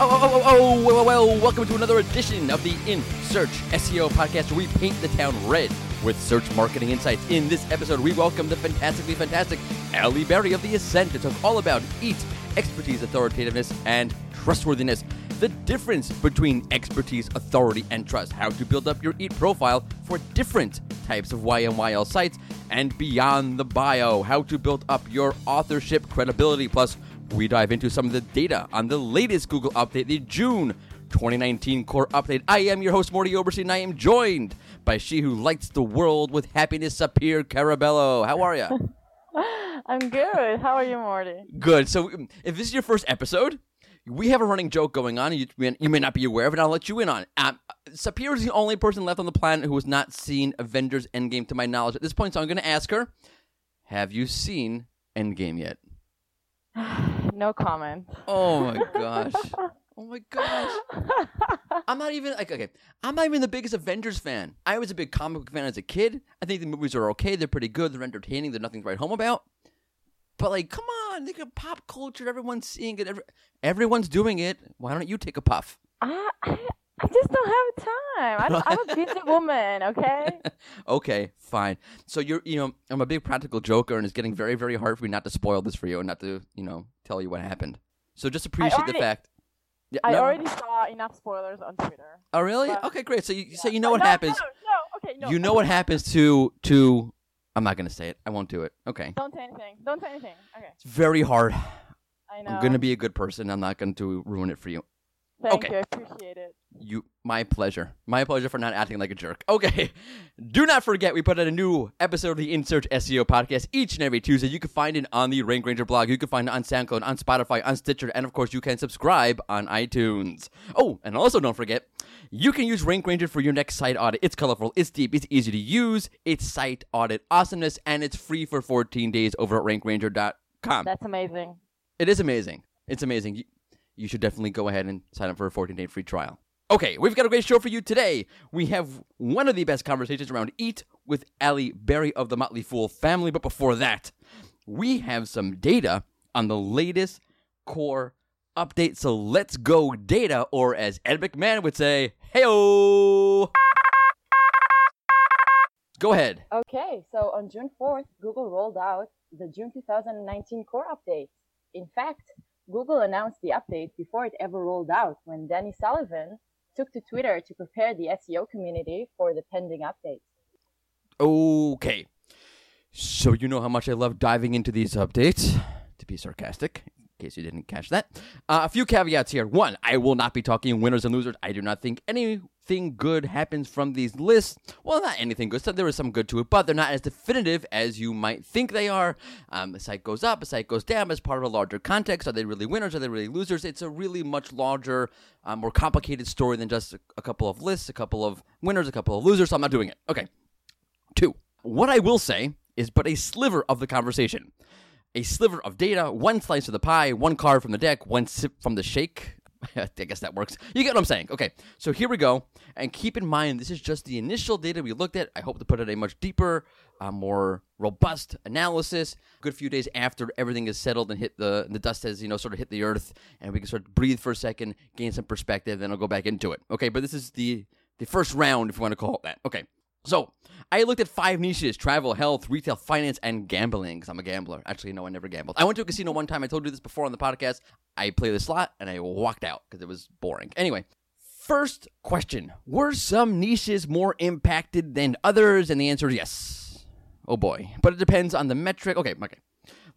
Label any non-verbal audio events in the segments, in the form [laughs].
Oh, oh, oh, oh, oh, well, well, well, welcome to another edition of the In Search SEO podcast where we paint the town red with search marketing insights. In this episode, we welcome the fantastically fantastic Alli Berry of The Ascent to talk all about EAT, expertise, authoritativeness, and trustworthiness. The difference between expertise, authority, and trust. How to build up your EAT profile for different types of YMYL sites and beyond the bio. How to build up your authorship credibility. Plus, we dive into some of the data on the latest Google update, the June 2019 core update. I am your host, Mordy Oberstein, and I am joined by she who lights the world with happiness, Sapir Carabello. How are you? [laughs] I'm good. How are you, Mordy? Good. So, um, if this is your first episode, we have a running joke going on. You, you may not be aware of it. I'll let you in on it. Um, Sapir is the only person left on the planet who has not seen Avengers Endgame, to my knowledge, at this point. So, I'm going to ask her Have you seen Endgame yet? [sighs] [sighs] [sighs] no comment. Oh my gosh. Oh my gosh. I'm not even like okay. I'm not even the biggest Avengers fan. I was a big comic book fan as a kid. I think the movies are okay. They're pretty good. They're entertaining. They're nothing to write home about. But like, come on, think of pop culture. Everyone's seeing it. Every, everyone's doing it. Why don't you take a puff? I, I, I just don't have time. I I'm a [laughs] busy woman. Okay. [laughs] okay, fine. So you're, you know, I'm a big practical joker, and it's getting very, very hard for me not to spoil this for you and not to, you know, tell you what happened. So just appreciate already- the fact. Yeah, I no- already saw enough spoilers on Twitter. Oh, really? but- okay, great. So you, so you know what no, happens. No, no, okay, no. You know what happens to to. I'm not gonna say it. I won't do it. Okay. Don't say anything. Don't say anything. Okay. It's very hard. I know. I'm gonna be a good person. I'm not going to ruin it for you. Thank okay. you. I appreciate it. You, my pleasure. My pleasure for not acting like a jerk. Okay. [laughs] Do not forget, we put out a new episode of the In Search SEO podcast each and every Tuesday. You can find it on the Rank Ranger blog. You can find it on SoundCloud, on Spotify, on Stitcher, and of course, you can subscribe on iTunes. Oh, and also don't forget, you can use Rank Ranger for your next site audit. It's colorful, it's deep, it's easy to use, it's site audit awesomeness, and it's free for 14 days over at rankranger.com. That's amazing. It is amazing. It's amazing. You, should definitely go ahead and sign up for a 14 day free trial. Okay, we've got a great show for you today. We have one of the best conversations around Eat with Alli Berry of the Motley Fool family. But before that, we have some data on the latest core update. So let's go data, or as Ed McMahon would say, heyo. Go ahead. Okay, so on June 4th, Google rolled out the June 2019 core update. In fact, Google announced the update before it ever rolled out when Danny Sullivan took to Twitter to prepare the SEO community for the pending update. Okay. So you know how much I love diving into these updates. To be sarcastic, case you didn't catch that. Uh, a few caveats here. One, I will not be talking winners and losers. I do not think anything good happens from these lists. Well, not anything good. So there is some good to it, but they're not as definitive as you might think they are. Um, a site goes up, a site goes down as part of a larger context. Are they really winners? Are they really losers? It's a really much larger, um, more complicated story than just a, a couple of lists, a couple of winners, a couple of losers. So I'm not doing it. Okay. Two, what I will say is but a sliver of the conversation. A sliver of data, one slice of the pie, one card from the deck, one sip from the shake. [laughs] I guess that works. You get what I'm saying. Okay, so here we go. And keep in mind, this is just the initial data we looked at. I hope to put out a much deeper, uh, more robust analysis. A good few days after everything is settled and hit the the dust has you know sort of hit the earth, and we can sort of breathe for a second, gain some perspective, then I'll go back into it. Okay, but this is the the first round, if you want to call it that. Okay, so I looked at five niches travel, health, retail, finance, and gambling because I'm a gambler. Actually, no, I never gambled. I went to a casino one time. I told you this before on the podcast. I played the slot and I walked out because it was boring. Anyway, first question Were some niches more impacted than others? And the answer is yes. Oh boy. But it depends on the metric. Okay, okay.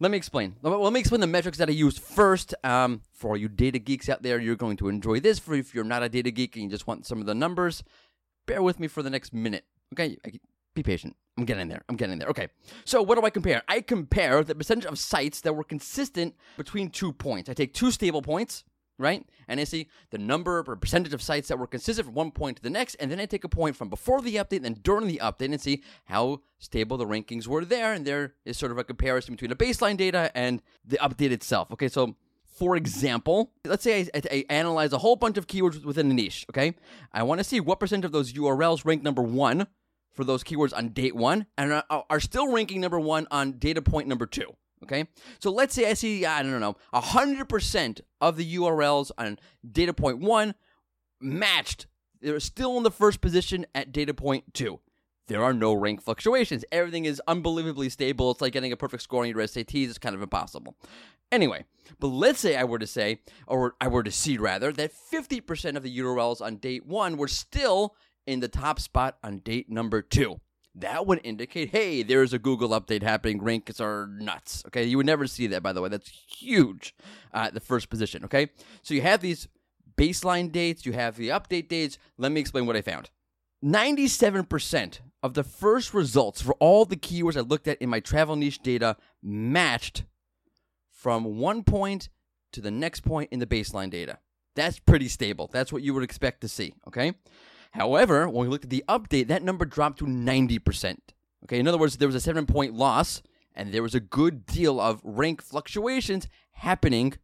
Let me explain. Let me explain the metrics that I used first. Um, for all you data geeks out there, you're going to enjoy this. For if you're not a data geek and you just want some of the numbers, bear with me for the next minute. Okay, be patient. I'm getting there. I'm getting there. Okay. So what do I compare? I compare the percentage of sites that were consistent between two points. I take two stable points, right? And I see the number or percentage of sites that were consistent from one point to the next, and then I take a point from before the update and then during the update and see how stable the rankings were there. And there is sort of a comparison between the baseline data and the update itself. Okay, so for example, let's say I, I, I analyze a whole bunch of keywords within a niche. Okay, I want to see what percent of those URLs rank number one for those keywords on date one and are, still ranking number one on data point number two. Okay, so let's say I see I don't know hundred percent of the URLs on data point one matched. They're still in the first position at data point two. There are no rank fluctuations. Everything is unbelievably stable. It's like getting a perfect score on your SATs. It's kind of impossible. Anyway, but let's say I were to say, or I were to see rather, that 50% of the URLs on date one were still in the top spot on date number two. That would indicate, hey, there's a Google update happening. Ranks are nuts. Okay, you would never see that, by the way. That's huge uh, the first position. Okay, so you have these baseline dates, you have the update dates. Let me explain what I found. 97% of the first results for all the keywords I looked at in my travel niche data matched from one point to the next point in the baseline data. That's pretty stable. That's what you would expect to see, okay? However, when we looked at the update, that number dropped to 90%. Okay, in other words, there was a seven point loss, and there was a good deal of rank fluctuations happening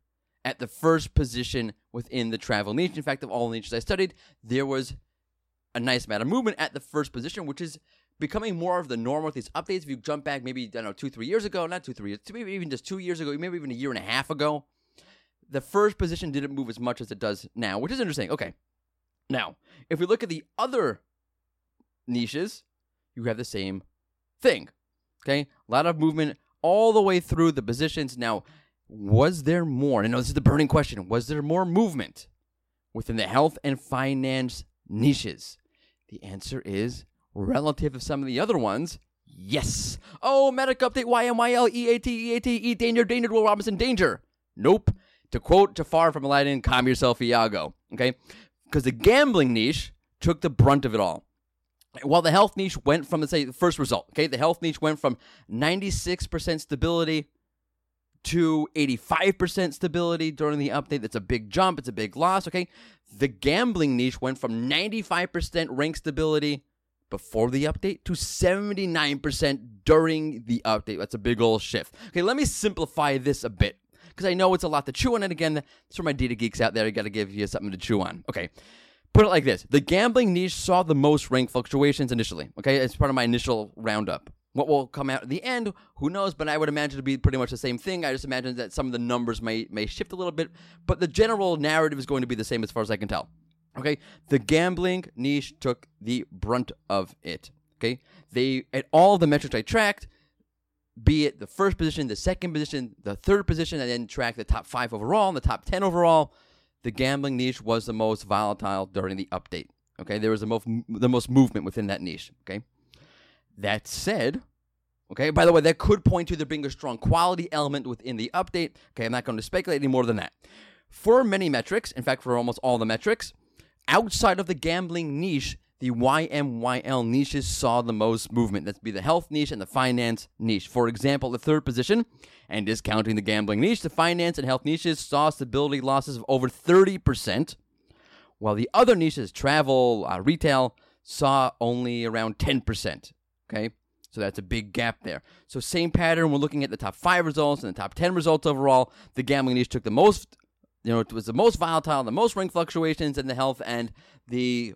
at the first position within the travel niche. In fact, of all the niches I studied, there was a nice amount of movement at the first position, which is becoming more of the norm with these updates. If you jump back maybe, I don't know, two, three years ago, not two, three years, maybe even just two years ago, maybe even a year and a half ago, the first position didn't move as much as it does now, which is interesting. Okay. Now, if we look at the other niches, you have the same thing. Okay. A lot of movement all the way through the positions. Now, was there more? I know this is the burning question. Was there more movement within the health and finance niches? The answer is relative to some of the other ones, yes. Oh, medic update YMYL EAT EAT E danger danger Will Robinson danger. Nope. To quote Jafar from Aladdin, calm yourself, Iago. Okay, because the gambling niche took the brunt of it all. While the health niche went from, let's say, the first result, okay, the health niche went from 96% stability to 85% stability during the update. That's a big jump. It's a big loss, okay? The gambling niche went from 95% rank stability before the update to 79% during the update. That's a big old shift. Okay, let me simplify this a bit because I know it's a lot to chew on. And again, for my data geeks out there, I got to give you something to chew on. Okay. Put it like this the gambling niche saw the most rank fluctuations initially. Okay, it's part of my initial roundup. What will come out at the end, who knows? But I would imagine to be pretty much the same thing. I just imagine that some of the numbers may may shift a little bit, but the general narrative is going to be the same as far as I can tell. Okay, the gambling niche took the brunt of it. Okay, they at all the metrics I tracked, be it the first position, the second position, the third position, and then track the top five overall and the top ten overall. The gambling niche was the most volatile during the update. Okay, there was the most the most movement within that niche. Okay, that said, okay. By the way, that could point to there being a strong quality element within the update. Okay, I'm not going to speculate any more than that. For many metrics, in fact, for almost all the metrics, outside of the gambling niche, the YMYL niches saw the most movement. That's be the health niche and the finance niche. For example, the third position, and discounting the gambling niche, the finance and health niches saw stability losses of over 30%, while the other niches, travel, uh, retail, saw only around 10%. Okay? So that's a big gap there. So same pattern. We're looking at the top five results and the top 10 results overall. The gambling niche took the most you know, it was the most volatile, the most rank fluctuations in the health and the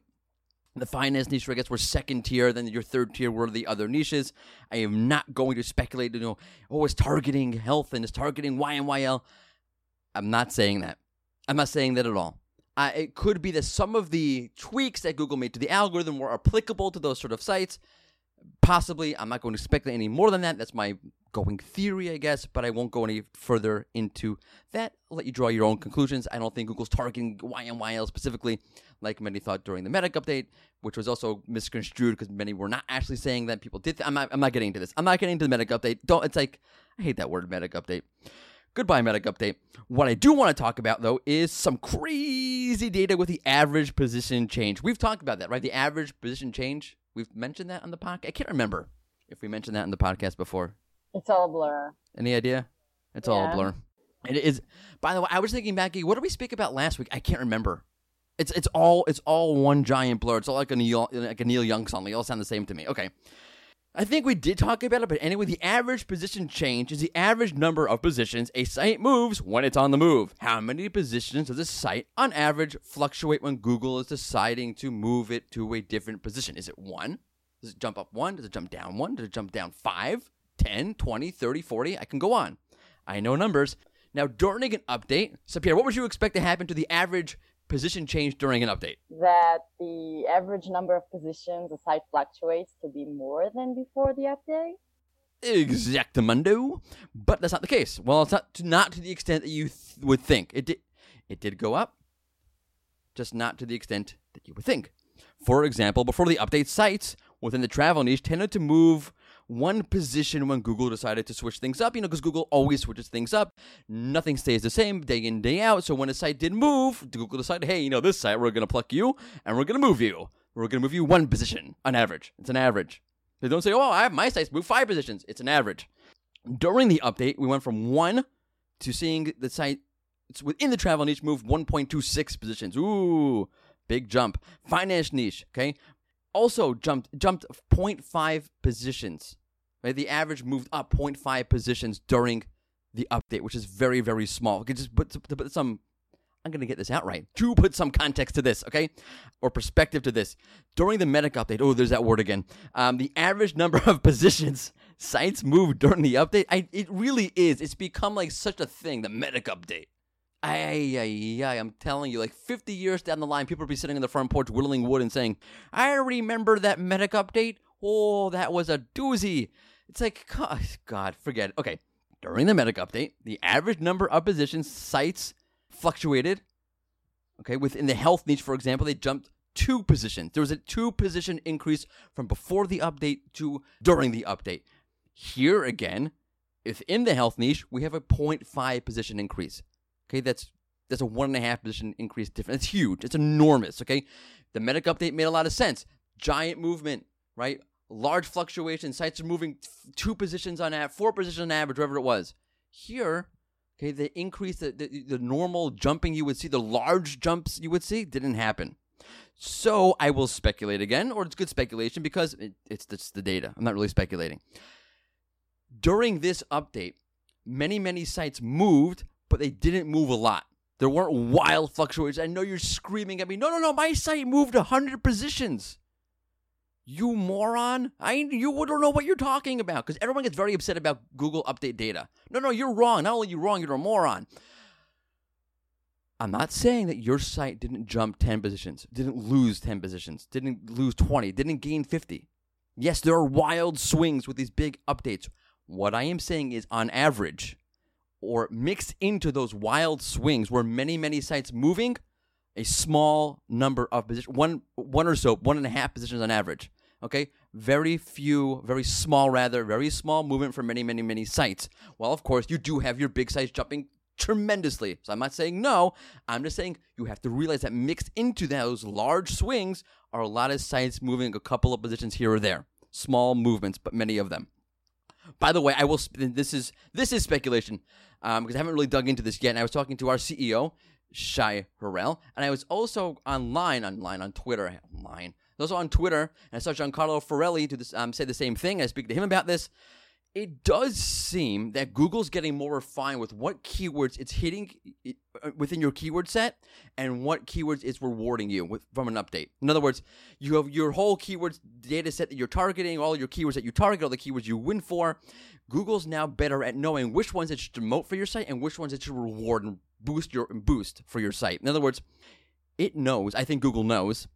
the finance niche, I guess, were second tier. Then your third tier were the other niches. I am not going to speculate, you know, oh, it's targeting health and it's targeting YMYL. I'm not saying that. I'm not saying that at all. Uh, it could be that some of the tweaks that Google made to the algorithm were applicable to those sort of sites. Possibly, I'm not going to speculate any more than that. That's my going theory, I guess, but I won't go any further into that. I'll let you draw your own conclusions. I don't think Google's targeting YMYL specifically, like many thought during the Medic update, which was also misconstrued because many were not actually saying that. People did. Th- I'm not. I'm not getting into this. I'm not getting into the Medic update. Don't. It's like I hate that word, Medic update. Goodbye, Medic update. What I do want to talk about though is some crazy data with the average position change. We've talked about that, right? The average position change. We've mentioned that on the podcast. I can't remember if we mentioned that in the podcast before. It's all a blur. Any idea? It's all a blur. It is. By the way, I was thinking, Mackie, what did we speak about last week? I can't remember. It's it's all it's all one giant blur. It's all like a Neil like a Neil Young song. They all sound the same to me. Okay. I think we did talk about it, but anyway, the average position change is the average number of positions a site moves when it's on the move. How many positions does a site, on average, fluctuate when Google is deciding to move it to a different position? Is it one? Does it jump up one? Does it jump down one? Does it jump down five, 10, 20, 30, 40? I can go on. I know numbers. Now, during an update, Sapir, what would you expect to happen to the average position change during an update? That the average number of positions a site fluctuates to be more than before the update? Exactamundo. But that's not the case. Well, it's not to, not to the extent that you th- would think. It did, it did go up, just not to the extent that you would think. For example, before the update, sites within the travel niche tended to move one position when Google decided to switch things up, you know, because Google always switches things up. Nothing stays the same day in, day out. So when a site did move, Google decided, hey, you know, this site, we're going to pluck you and we're going to move you. We're going to move you one position on average. It's an average. They don't say, oh, I have my sites move five positions. It's an average. During the update, we went from one to seeing the site it's within the travel niche move 1.26 positions. Ooh, big jump. Finance niche, okay, also jumped jumped 0.5 positions. Right, the average moved up 0.5 positions during the update, which is very very small. Okay, just put, to put some. I'm gonna get this out right. To put some context to this, okay, or perspective to this. During the Medic update, oh, there's that word again. Um, the average number of [laughs] positions sites moved during the update. I, it really is. It's become like such a thing. The Medic update. Ay, ay, ay, I'm telling you, like 50 years down the line, people will be sitting on the front porch whittling wood and saying, I remember that medic update. Oh, that was a doozy. It's like, [laughs] God, forget it. Okay, during the medic update, the average number of positions sites fluctuated. Okay, within the health niche, for example, they jumped two positions. There was a two position increase from before the update to during the update. Here again, if in the health niche, we have a 0.5 position increase. Okay, that's that's a one and a half position increase difference. It's huge. It's enormous. Okay, the medic update made a lot of sense. Giant movement, right? Large fluctuation. Sites are moving two positions on average, four positions on average, whatever it was. Here, okay, the increase, the, the, the normal jumping you would see, the large jumps you would see, didn't happen. So I will speculate again, or it's good speculation because it, it's just the data. I'm not really speculating. During this update, many, many sites moved but they didn't move a lot. There weren't wild fluctuations. I know you're screaming at me. No, no, no. My site moved 100 positions. You moron. I you don't know what you're talking about because everyone gets very upset about Google update data. No, no, you're wrong. Not only you wrong, you're a moron. I'm not saying that your site didn't jump 10 positions, didn't lose 10 positions, didn't lose 20, didn't gain 50. Yes, there are wild swings with these big updates. What I am saying is, on average, or mixed into those wild swings where many, many sites moving a small number of positions, one, one or so, one and a half positions on average. Okay, very few, very small, rather, very small movement for many, many, many sites. Well, of course, you do have your big sites jumping tremendously. So I'm not saying no. I'm just saying you have to realize that mixed into those large swings are a lot of sites moving a couple of positions here or there. Small movements, but many of them. By the way, I will. This is this is speculation um, because I haven't really dug into this yet. And I was talking to our CEO, Shai Harel, and I was also online, online on Twitter, online. Also on Twitter, and I saw Gianluca Fiorelli to this, um, say the same thing. I speak to him about this. It does seem that Google's getting more refined with what keywords it's hitting within your keyword set and what keywords it's rewarding you with from an update. In other words, you have your whole keywords data set that you're targeting, all your keywords that you target, all the keywords you win for. Google's now better at knowing which ones it should promote for your site and which ones it should reward and boost your boost for your site. In other words, it knows, I think Google knows,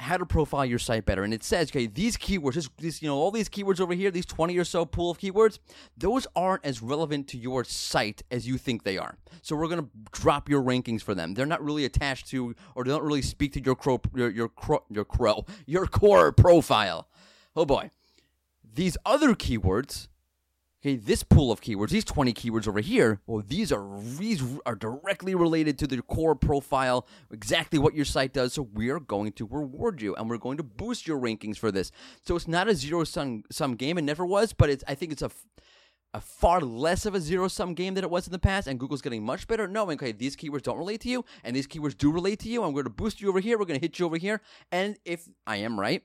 how to profile your site better. And it says, okay, these keywords, this, this, you know, all these keywords over here, these 20 or so pool of keywords, those aren't as relevant to your site as you think they are. So we're going to drop your rankings for them. They're not really attached to, or they don't really speak to your crow, your, your crow, your crow, [laughs] your core profile. Oh boy. These other keywords, Okay, this pool of keywords, these 20 keywords over here, well, these are these are directly related to the core profile, exactly what your site does. So we are going to reward you, and we're going to boost your rankings for this. So it's not a zero sum sum game, it never was, but it's I think it's a a far less of a zero sum game than it was in the past, and Google's getting much better at knowing, okay, these keywords don't relate to you, and these keywords do relate to you, and we're going to boost you over here, we're going to hit you over here, and if I am right,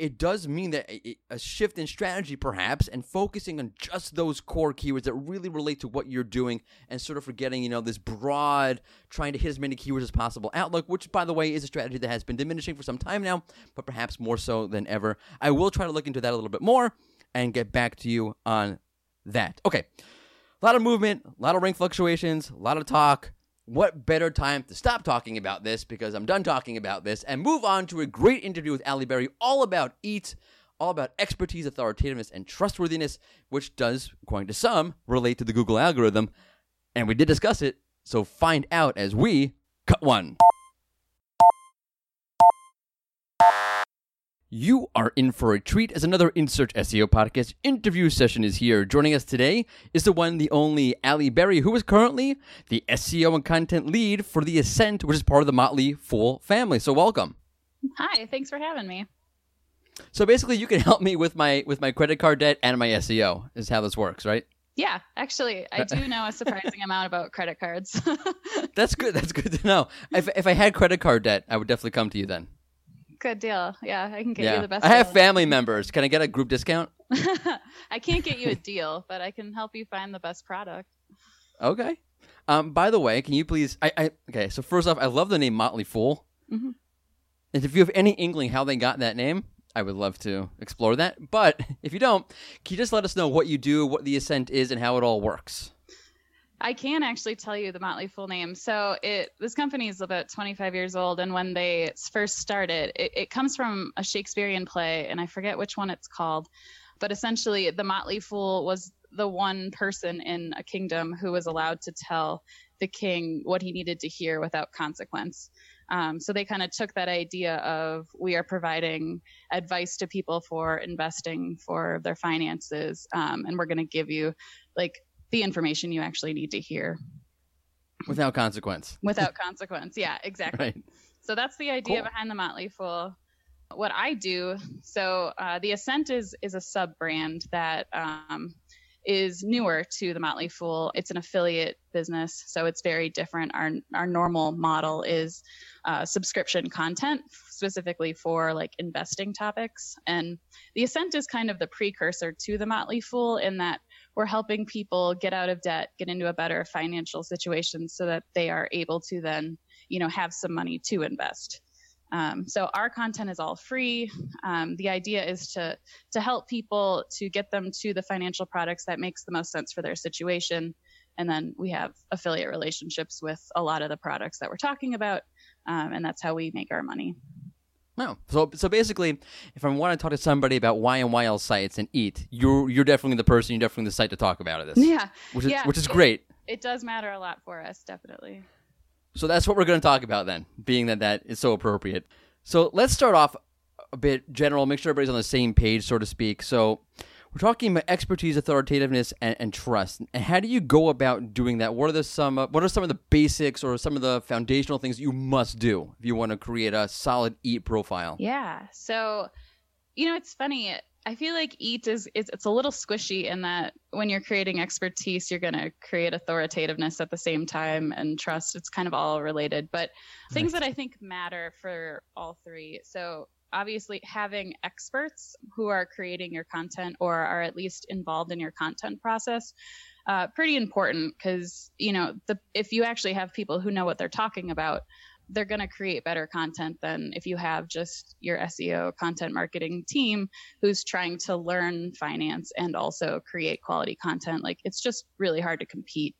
it does mean that a, shift in strategy, perhaps, and focusing on just those core keywords that really relate to what you're doing, and sort of forgetting, you know, this broad, trying to hit as many keywords as possible outlook, which, by the way, is a strategy that has been diminishing for some time now, but perhaps more so than ever. I will try to look into that a little bit more and get back to you on that. Okay. A lot of movement, a lot of rank fluctuations, a lot of talk. What better time to stop talking about this because I'm done talking about this and move on to a great interview with Alli Berry all about EAT, all about expertise, authoritativeness, and trustworthiness, which does, according to some, relate to the Google algorithm. And we did discuss it, so find out as we cut one. You are in for a treat as another InSearch SEO podcast interview session is here. Joining us today is the one, the only Alli Berry, who is currently the SEO and content lead for the Ascent, which is part of the Motley Fool family. So welcome. Hi, thanks for having me. So basically, you can [laughs] help me with my with my credit card debt and my SEO. Is how this works, right? Yeah, actually, I do know a surprising amount about credit cards. [laughs] That's good. That's good to know. If if I had credit card debt, I would definitely come to you then. Good deal. Yeah, I can get yeah, you the best. I have deal. family members. Can I get a group discount? [laughs] I can't get you a deal, but I can help you find the best product. Okay. Um. By the way, can you please? I. I okay. So first off, I love the name Motley Fool. Mhm. And if you have any inkling how they got that name, I would love to explore that. But if you don't, can you just let us know what you do, what the Ascent is, and how it all works? I can actually tell you the Motley Fool name. So it this company is about 25 years old, and when they first started, it, it comes from a Shakespearean play, and I forget which one it's called, but essentially the Motley Fool was the one person in a kingdom who was allowed to tell the king what he needed to hear without consequence. Um, so they kind of took that idea of we are providing advice to people for investing for their finances, um, and we're going to give you like the information you actually need to hear Without consequence. without [laughs] consequence. Yeah, exactly. Right. So that's the idea Cool. behind the Motley Fool. What I do, so uh, the Ascent is is a sub brand that um, is newer to the Motley Fool. It's an affiliate business, so it's very different. Our our normal model is uh, subscription content, specifically for like investing topics, and the Ascent is kind of the precursor to the Motley Fool in that we're helping people get out of debt, get into a better financial situation, so that they are able to then you know have some money to invest. Um, so our content is all free. Um, the idea is to to help people to get them to the financial products that makes the most sense for their situation. And then we have affiliate relationships with a lot of the products that we're talking about um, and that's how we make our money No. So so basically, if I want to talk to somebody about why and YMYL sites and eat, you're you're definitely the person, you're definitely the site to talk about this. yeah Which is yeah, which is it- great. it does matter a lot for us definitely So that's what we're going to talk about then, being that that is so appropriate. So let's start off a bit general, make sure everybody's on the same page, so to speak. So we're talking about expertise, authoritativeness, and, and trust. And how do you go about doing that? What are the some? Uh, what are some of the basics or some of the foundational things you must do if you want to create a solid eat profile? Yeah. So, you know, it's funny. I feel like EAT is it's, it's a little squishy in that when you're creating expertise, you're going to create authoritativeness at the same time and trust. It's kind of all related, but things that I think matter for all three. So, obviously, having experts who are creating your content or are at least involved in your content process. Uh, pretty important because you know the if you actually have people who know what they're talking about they're going to create better content than if you have just your SEO content marketing team who's trying to learn finance and also create quality content. Like it's just really hard to compete.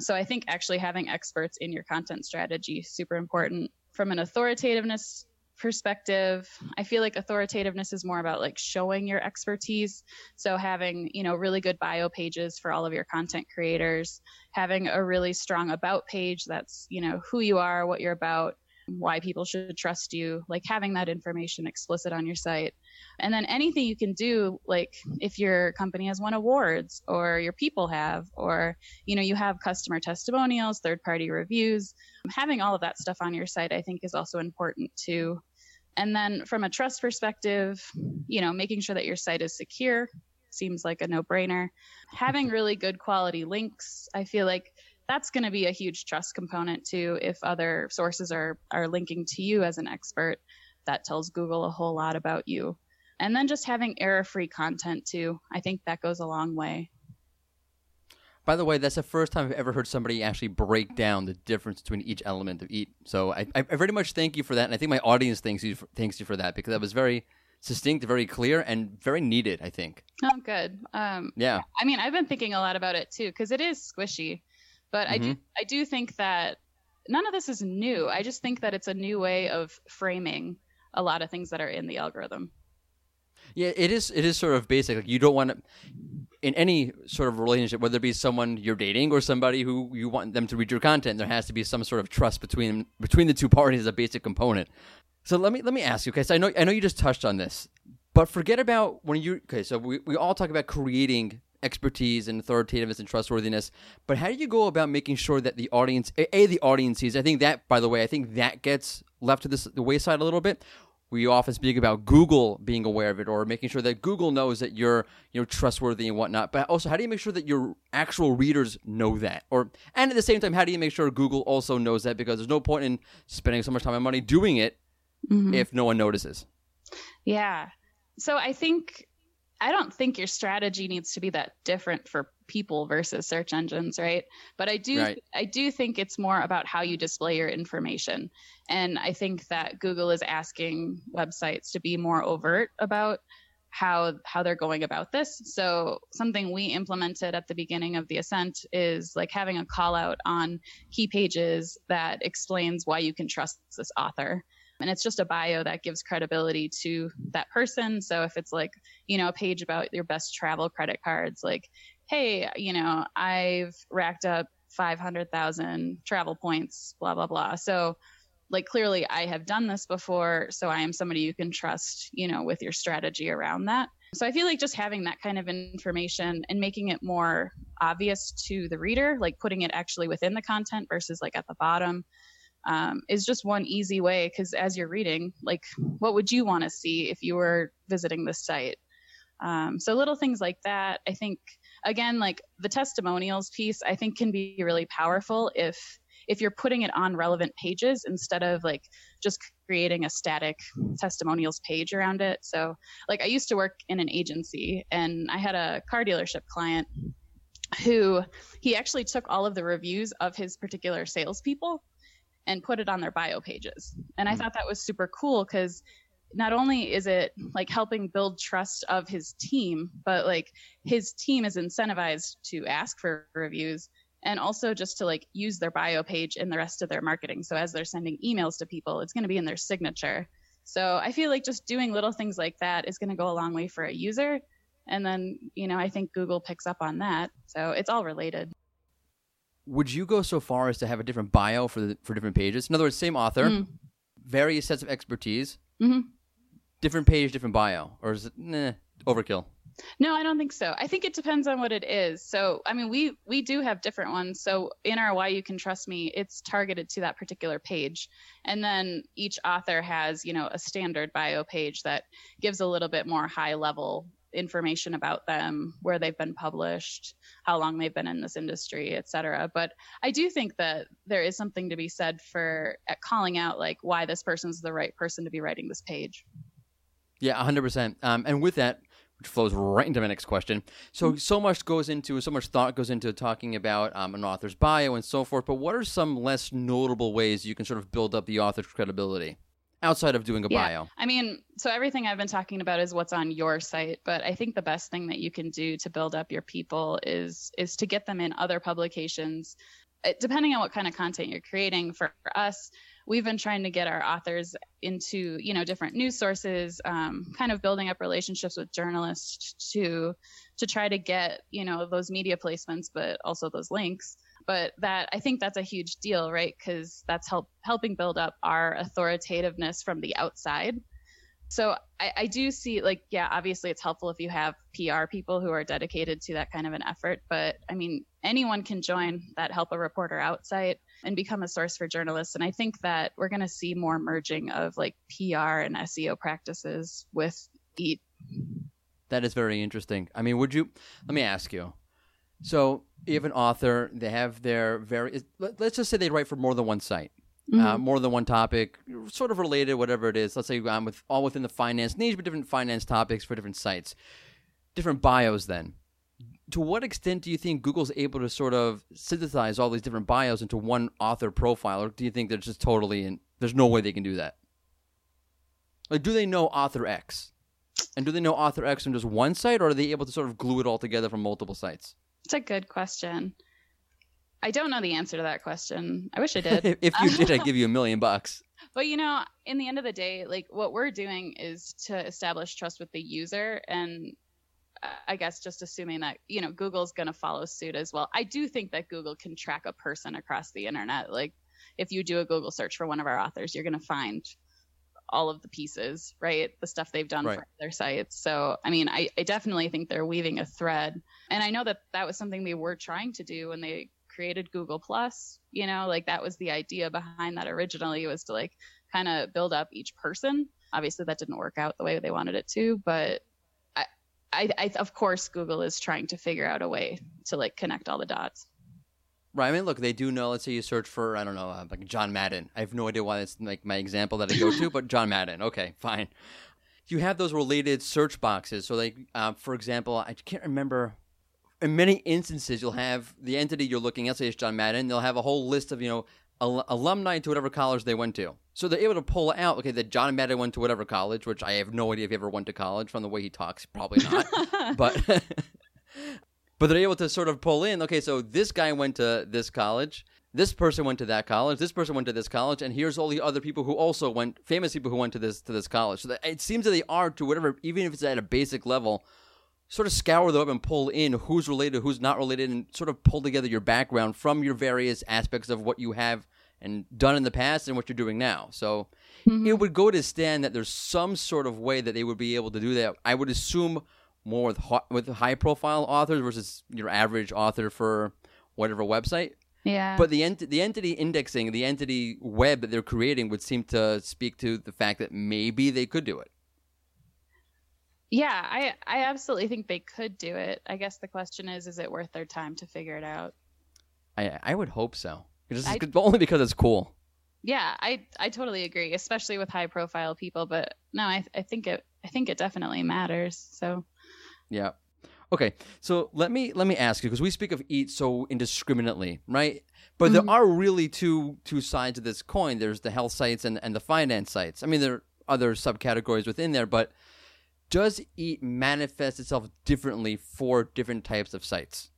So I think actually having experts in your content strategy super important. From an authoritativeness perspective, I feel like authoritativeness is more about like showing your expertise. So having, you know, really good bio pages for all of your content creators, having a really strong about page that's, you know, who you are, what you're about, why people should trust you, like having that information explicit on your site. And then anything you can do, like if your company has won awards or your people have, or, you know, you have customer testimonials, third party reviews, having all of that stuff on your site, I think is also important too. And then from a trust perspective, you know, making sure that your site is secure seems like a no brainer. Having really good quality links, I feel like that's going to be a huge trust component too. If other sources are, are linking to you as an expert, that tells Google a whole lot about you. And then just having error free content too. I think that goes a long way. By the way, that's the first time I've ever heard somebody actually break down the difference between each element of eat. So I, I very much thank you for that, and I think my audience thanks you for, thanks you for that because that was very succinct, very clear, and very needed. I think. Oh, good. Um, Yeah. I mean, I've been thinking a lot about it too because it is squishy, but I do I do think that none of this is new. I just think that it's a new way of framing a lot of things that are in the algorithm. Yeah, it is. It is sort of basic. Like you don't want to, in any sort of relationship, whether it be someone you're dating or somebody who you want them to read your content, there has to be some sort of trust between between the two parties as a basic component. So let me let me ask you, okay? So I know I know you just touched on this, but forget about when you okay. So we we all talk about creating expertise and authoritativeness and trustworthiness, but how do you go about making sure that the audience, a, a the audience sees? I think that, by the way, I think that gets left to this the wayside a little bit we often speak about Google being aware of it or making sure that Google knows that you're you know trustworthy and whatnot. But also, how do you make sure that your actual readers know that? Or and at the same time, how do you make sure Google also knows that? Because there's no point in spending so much time and money doing it mm-hmm. if no one notices. Yeah. So I think I don't think your strategy needs to be that different for people versus search engines, right? But I do Right. I do think it's more about how you display your information. And I think that Google is asking websites to be more overt about how how they're going about this. So something we implemented at the beginning of the ascent is like having a call out on key pages that explains why you can trust this author. And it's just a bio that gives credibility to that person. So if it's like, you know, a page about your best travel credit cards, like, hey, you know, I've racked up 500,000 travel points, blah, blah, blah. So, like, clearly I have done this before. So I am somebody you can trust, you know, with your strategy around that. So I feel like just having that kind of information and making it more obvious to the reader, like putting it actually within the content versus like at the bottom, um, is just one easy way. Because as you're reading, like, what would you want to see if you were visiting this site? Um, so little things like that, I think, again, like the testimonials piece, I think can be really powerful if if you're putting it on relevant pages instead of like just creating a static testimonials page around it. So, like, I used to work in an agency, and I had a car dealership client who he actually took all of the reviews of his particular salespeople and put it on their bio pages. And I hmm. thought that was super cool because not only is it like helping build trust of his team, but like his team is incentivized to ask for reviews and also just to like use their bio page in the rest of their marketing. So as they're sending emails to people, it's going to be in their signature. So I feel like just doing little things like that is going to go a long way for a user. And then, you know, I think Google picks up on that. So it's all related. Would you go so far as to have a different bio for the, for different pages? In other words, same author, Mm. various sets of expertise, Mhm. Different page, different bio, or is it nah, overkill? No, I don't think so. I think it depends on what it is. So, I mean, we we do have different ones. So, in our Why You Can Trust Me, it's targeted to that particular page, and then each author has, you know, a standard bio page that gives a little bit more high level information about them, where they've been published, how long they've been in this industry, et cetera. But I do think that there is something to be said for at calling out like why this person's the right person to be writing this page. Yeah, hundred percent. Um, and with that, which flows right into my next question. So, so much goes into, so much thought goes into talking about um, an author's bio and so forth. But what are some less notable ways you can sort of build up the author's credibility outside of doing a Yeah. bio? I mean, so everything I've been talking about is what's on your site, but I think the best thing that you can do to build up your people is is to get them in other publications. It, depending on what kind of content you're creating, for us, we've been trying to get our authors into you know different news sources, um, kind of building up relationships with journalists to to try to get you know those media placements, but also those links. But that i think that's a huge deal right? Because that's help helping build up our authoritativeness from the outside. So I, I do see like yeah obviously it's helpful if you have pr people who are dedicated to that kind of an effort but i mean anyone can join that help a reporter out site and become a source for journalists and i think that we're going to see more merging of like pr and seo practices with eat That is very interesting. I mean, would you? Let me ask you. So, you have an author. They have their very. let- Let's just say they write for more than one site, uh, more than one topic, sort of related, whatever it is. Let's say I'm with all within the finance niche, but different finance topics for different sites, different bios. Then, to what extent do you think Google's able to sort of synthesize all these different bios into one author profile, or do you think they're just totally and There's no way they can do that. Like, do they know author X? And do they know Author X from just one site, or are they able to sort of glue it all together from multiple sites? It's a good question. I don't know the answer to that question. I wish I did. [laughs] if you did, I'd give you a million [laughs] bucks. But you know, in the end of the day, like what we're doing is to establish trust with the user and I guess just assuming that, you know, Google's going to follow suit as well. I do think that Google can track a person across the internet. Like if you do a Google search for one of our authors, you're going to find all of the pieces, right? The stuff they've done right. for their sites. So, I mean, I, I definitely think they're weaving a thread. And I know that that was something they were trying to do when they created Google Plus. You know, like that was the idea behind that originally was to like kind of build up each person. Obviously, that didn't work out the way they wanted it to, but I, I of course, Google is trying to figure out a way to like connect all the dots. Right. I mean, look, they do know. Let's say you search for, I don't know, uh, like John Madden. I have no idea why that's like my example that I go to, [laughs] but John Madden. Okay, fine. You have those related search boxes. So, like, uh, for example, I can't remember. In many instances, you'll have the entity you're looking at, say it's John Madden. They'll have a whole list of, you know, al- alumni to whatever college they went to. So they're able to pull out, okay, that John Madden went to whatever college, which I have no idea if he ever went to college from the way he talks. Probably not. [laughs] but [laughs] but they're able to sort of pull in okay so this guy went to this college this person went to that college this person went to this college and here's all the other people who also went famous people who went to this to this college so that it seems that they are to whatever even if it's at a basic level sort of scour the web and pull in who's related who's not related and sort of pull together your background from your various aspects of what you have and done in the past and what you're doing now so mm-hmm. it would go to stand that there's some sort of way that they would be able to do that i would assume more with with high profile authors versus your average author for whatever website. Yeah. But the ent- the entity indexing, the entity web that they're creating would seem to speak to the fact that maybe they could do it. Yeah, I I absolutely think they could do it. I guess the question is is it worth their time to figure it out? I I would hope so. Just, I, only because it's cool. Yeah, I I totally agree, especially with high profile people, but no, I I think it I think it definitely matters. So yeah. Okay, so let me let me ask you because we speak of eat so indiscriminately, right? But mm-hmm. there are really two two sides of this coin. There's the health sites and and the finance sites. I mean, there are other subcategories within there, but does eat manifest itself differently for different types of sites?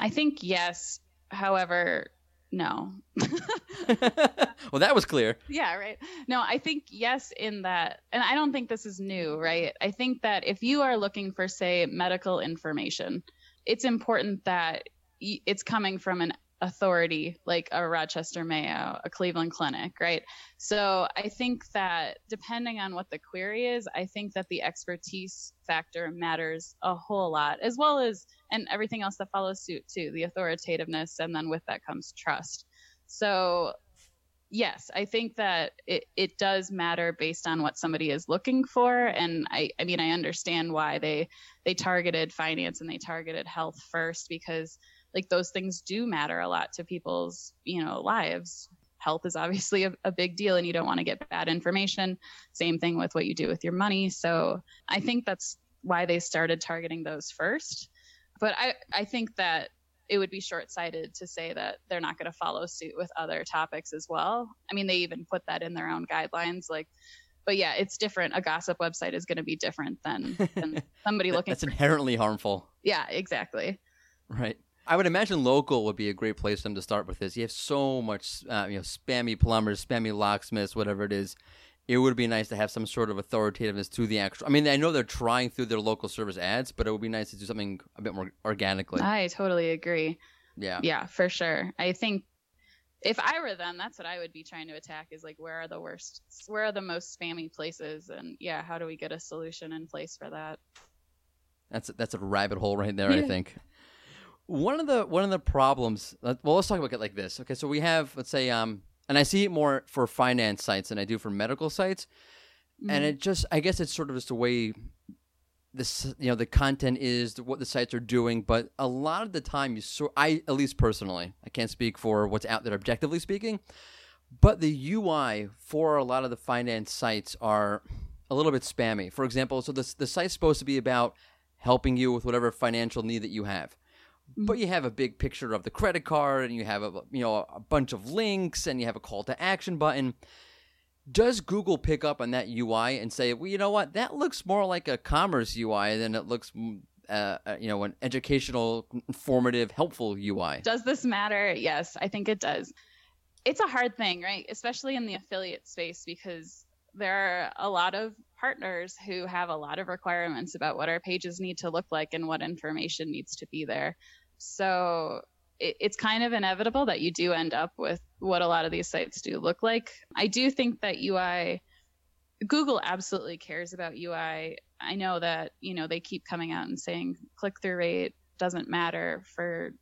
I think yes. However, no. [laughs] well, that was clear. Yeah, right. No, I think yes, in that, and I don't think this is new, right? I think that if you are looking for, say, medical information, it's important that it's coming from an authority like a Rochester Mayo, a Cleveland Clinic, right? So I think that depending on what the query is, I think that the expertise factor matters a whole lot, as well as and everything else that follows suit too, the authoritativeness, and then with that comes trust. So yes, I think that it, it does matter based on what somebody is looking for. And I, I mean, I understand why they they targeted finance and they targeted health first because like those things do matter a lot to people's you know lives. Health is obviously a, a, big deal and you don't want to get bad information. Same thing with what you do with your money. So i think that's why they started targeting those first. But i i think that it would be short-sighted to say that they're not going to follow suit with other topics as well. I mean they even put that in their own guidelines like but yeah it's different. A gossip website is going to be different than, than [laughs] somebody looking that's inherently harmful. Yeah exactly. Right I would imagine local would be a great place for them to start with this. You have so much, uh, you know, spammy plumbers, spammy locksmiths, whatever it is. It would be nice to have some sort of authoritativeness to the actual. I mean, I know they're trying through their local service ads, but it would be nice to do something a bit more organically. I totally agree. Yeah. Yeah, for sure. I think if I were them, that's what I would be trying to attack is like where are the worst, where are the most spammy places, and yeah, how do we get a solution in place for that? That's that's a rabbit hole right there. I think one of the one of the problems uh, well let's talk about it like this. Okay so we have let's say um and i see it more for finance sites than i do for medical sites. Mm-hmm. and it just i guess it's sort of just the way this you know the content is what the sites are doing but a lot of the time you so i at least personally i can't speak for what's out there objectively speaking but the ui for a lot of the finance sites are a little bit spammy. For example so the, the site's supposed to be about helping you with whatever financial need that you have but mm-hmm. you have a big picture of the credit card and you have a you know a bunch of links and you have a call to action button Does Google pick up on that UI and say, well, you know what, that looks more like a commerce UI than it looks, mm, uh, uh, you know, an educational, informative, helpful UI? Does this matter? Yes, I think it does. It's a hard thing, right? Especially in the affiliate space because there are a lot of partners who have a lot of requirements about what our pages need to look like and what information needs to be there. So it, it's kind of inevitable that you do end up with what a lot of these sites do look like. I do think that UI, Google absolutely cares about UI. I know that, you know, they keep coming out and saying click through rate doesn't matter for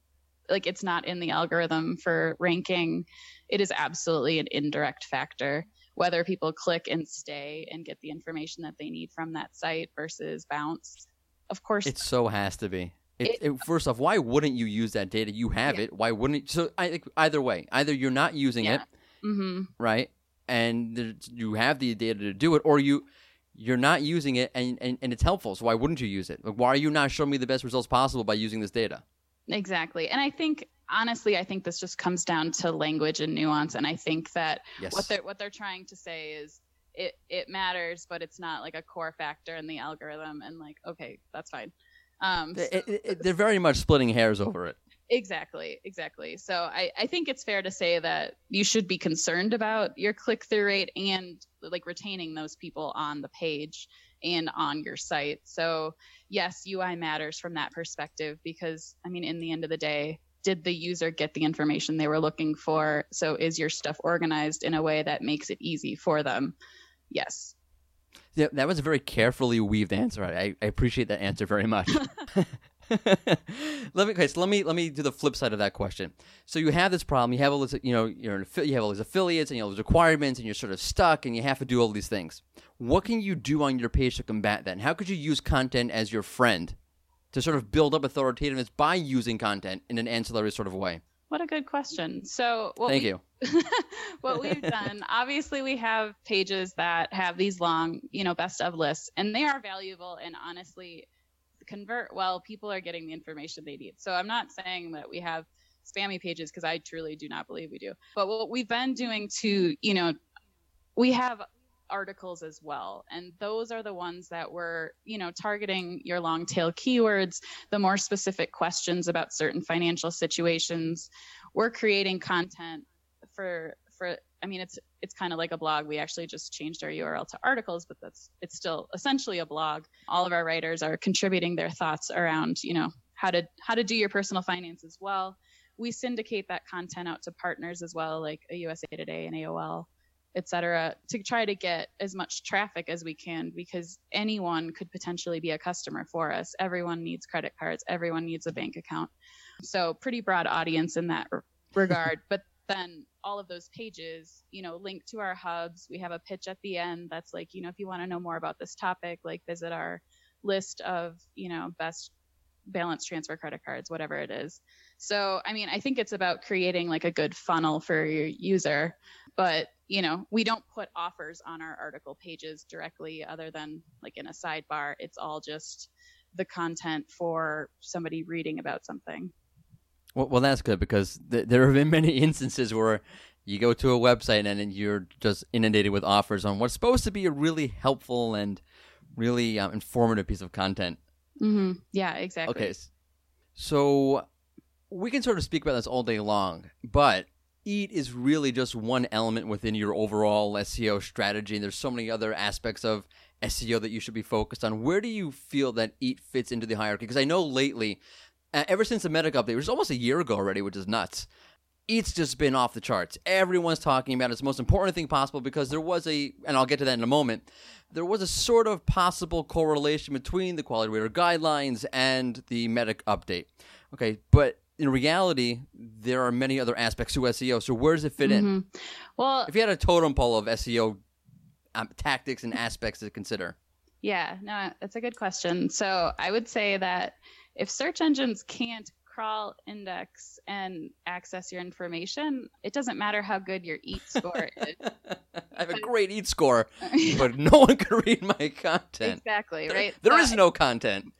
like it's not in the algorithm for ranking. It is absolutely an indirect factor whether people click and stay and get the information that they need from that site versus bounce. Of course, it so has to be. It, it, first off, why wouldn't you use that data? You have yeah. it. Why wouldn't? So I, either way, either you're not using yeah. it, mm-hmm. right, and you have the data to do it, or you you're not using it and, and, and it's helpful. So why wouldn't you use it? Like, why are you not showing me the best results possible by using this data? Exactly, and I think honestly, I think this just comes down to language and nuance, and I think that yes. what they're what they're trying to say is it it matters, but it's not like a core factor in the algorithm, and like okay, that's fine. Um, so, it, it, they're very much splitting hairs over it. Exactly, exactly. So I, I think it's fair to say that you should be concerned about your click through rate and like retaining those people on the page and on your site. So yes, UI matters from that perspective because I mean, in the end of the day, did the user get the information they were looking for? So is your stuff organized in a way that makes it easy for them? Yes. Yeah, that was a very carefully weaved answer. I, I appreciate that answer very much. [laughs] [laughs] let me okay, so let me let me do the flip side of that question. So you have this problem. You have all this, you know, you're an, you have all these affiliates and you have all these requirements, and you're sort of stuck, and you have to do all these things. What can you do on your page to combat that? And how could you use content as your friend to sort of build up authoritativeness by using content in an ancillary sort of way? What a good question. So, thank we, you. [laughs] what we've done, obviously, we have pages that have these long, you know, best of lists, and they are valuable. And honestly, convert well. People are getting the information they need. So I'm not saying that we have spammy pages because I truly do not believe we do. But what we've been doing to, you know, we have articles as well. And those are the ones that we're you know targeting your long tail keywords. The more specific questions about certain financial situations. We're creating content for for i mean it's it's kind of like a blog. We actually just changed our url to articles but that's it's still essentially a blog. All of our writers are contributing their thoughts around you know how to how to do your personal finance as well. We syndicate that content out to partners as well like a usa today and aol etc., to try to get as much traffic as we can because anyone could potentially be a customer for us. Everyone needs credit cards, everyone needs a bank account. So, pretty broad audience in that [laughs] regard. but then all of those pages, you know, link to our hubs. We have a pitch at the end that's like, you know, if you want to know more about this topic, like visit our list of, you know, best balance transfer credit cards, whatever it is. So, I mean, I think it's about creating like a good funnel for your user, but you know, we don't put offers on our article pages directly other than like in a sidebar. It's all just the content for somebody reading about something. Well, well that's good because th- there have been many [laughs] instances where you go to a website and you're just inundated with offers on what's supposed to be a really helpful and really um, informative piece of content. Mm-hmm. Yeah, exactly. Okay. So we can sort of speak about this all day long, but EAT is really just one element within your overall SEO strategy. And there's so many other aspects of SEO that you should be focused on. Where do you feel that EAT fits into the hierarchy? Because I know lately, ever since the Medic update, which is almost a year ago already, which is nuts, EAT's just been off the charts. Everyone's talking about it. It's the most important thing possible because there was a, and I'll get to that in a moment, there was a sort of possible correlation between the quality rater guidelines and the medic update. Okay, but in reality, there are many other aspects to SEO. So where does it fit mm-hmm. in? Well, if you had a totem pole of SEO um, tactics and aspects to consider. Yeah, no, that's a good question. So I would say that if search engines can't crawl, index, and access your information, it doesn't matter how good your EAT [laughs] score is. I have a great EAT score, [laughs] but no one can read my content. Exactly, right? There, there is no content.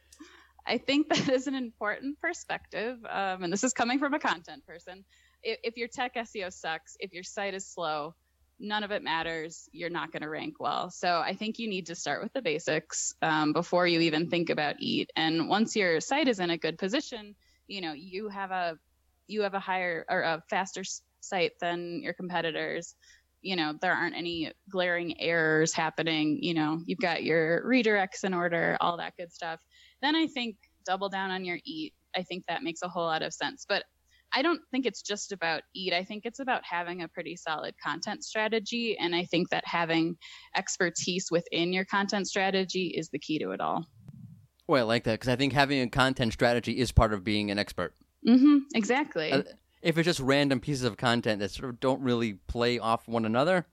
I think [laughs] that is an important perspective, um, and this is coming from a content person. If, if, your tech SEO sucks, if your site is slow, none of it matters. You're not going to rank well. So I think you need to start with the basics um, before you even think about EAT. And once your site is in a good position, you know you have a you have a higher or a faster site than your competitors. You know there aren't any glaring errors happening. You know you've got your redirects in order, all that good stuff. Then I think double down on your EAT. I think that makes a whole lot of sense. But I don't think it's just about EAT. I think it's about having a pretty solid content strategy. And I think that having expertise within your content strategy is the key to it all. Well, I like that because I think having a content strategy is part of being an expert. Mm-hmm, exactly. Uh, if it's just random pieces of content that sort of don't really play off one another,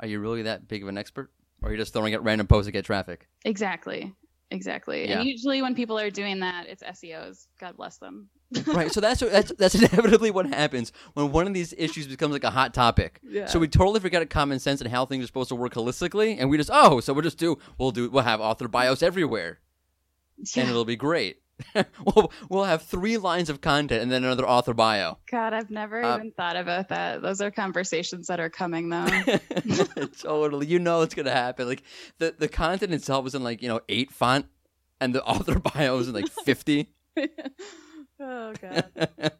are you really that big of an expert? Or are you just throwing out random posts to get traffic? Exactly. Exactly. Yeah. And usually when people are doing that, it's SEOs. God bless them. [laughs] right. So that's that's that's [laughs] inevitably what happens when one of these issues becomes like a hot topic. Yeah. So we totally forget common sense and how things are supposed to work holistically, and we just oh, so we'll just do we'll do we'll have author bios everywhere, yeah. and it'll be great. [laughs] we'll we'll have three lines of content and then another author bio. God, I've never uh, even thought about that. Those are conversations that are coming though. [laughs] [laughs] totally, you know it's gonna happen. Like the the content itself is in like you know eight font, and the author bio is in like fifty. oh god.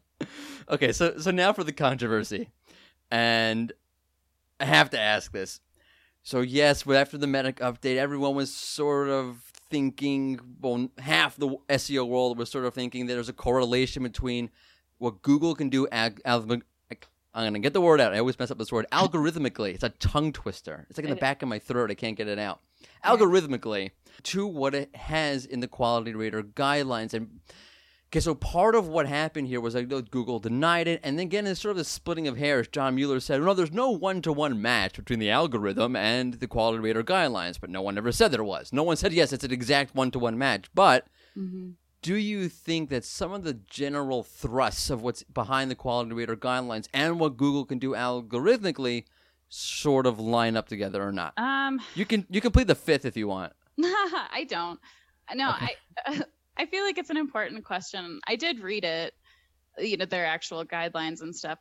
okay, so so now for the controversy, and I have to ask this. So yes, but after the medic update, everyone was sort of thinking, well, half the SEO world was sort of thinking that there's a correlation between what Google can do. Ag- I'm going to get the word out. I always mess up this word. [laughs] Algorithmically. It's a tongue twister. It's like in the back of my throat. I can't get it out. Algorithmically, to what it has in the quality rater guidelines. And Okay, so part of what happened here was like Google denied it, and then again, it's sort of the splitting of hairs. John Mueller said, "No, there's no one-to-one match between the algorithm and the quality rater guidelines," but no one ever said there was. No one said yes, it's an exact one-to-one match. But mm-hmm. do you think that some of the general thrusts of what's behind the quality rater guidelines and what Google can do algorithmically sort of line up together or not? Um, you can you can plead the fifth if you want. [laughs] I don't. No, okay. I. Uh, [laughs] I feel like it's an important question. I did read it, you know, their actual guidelines and stuff.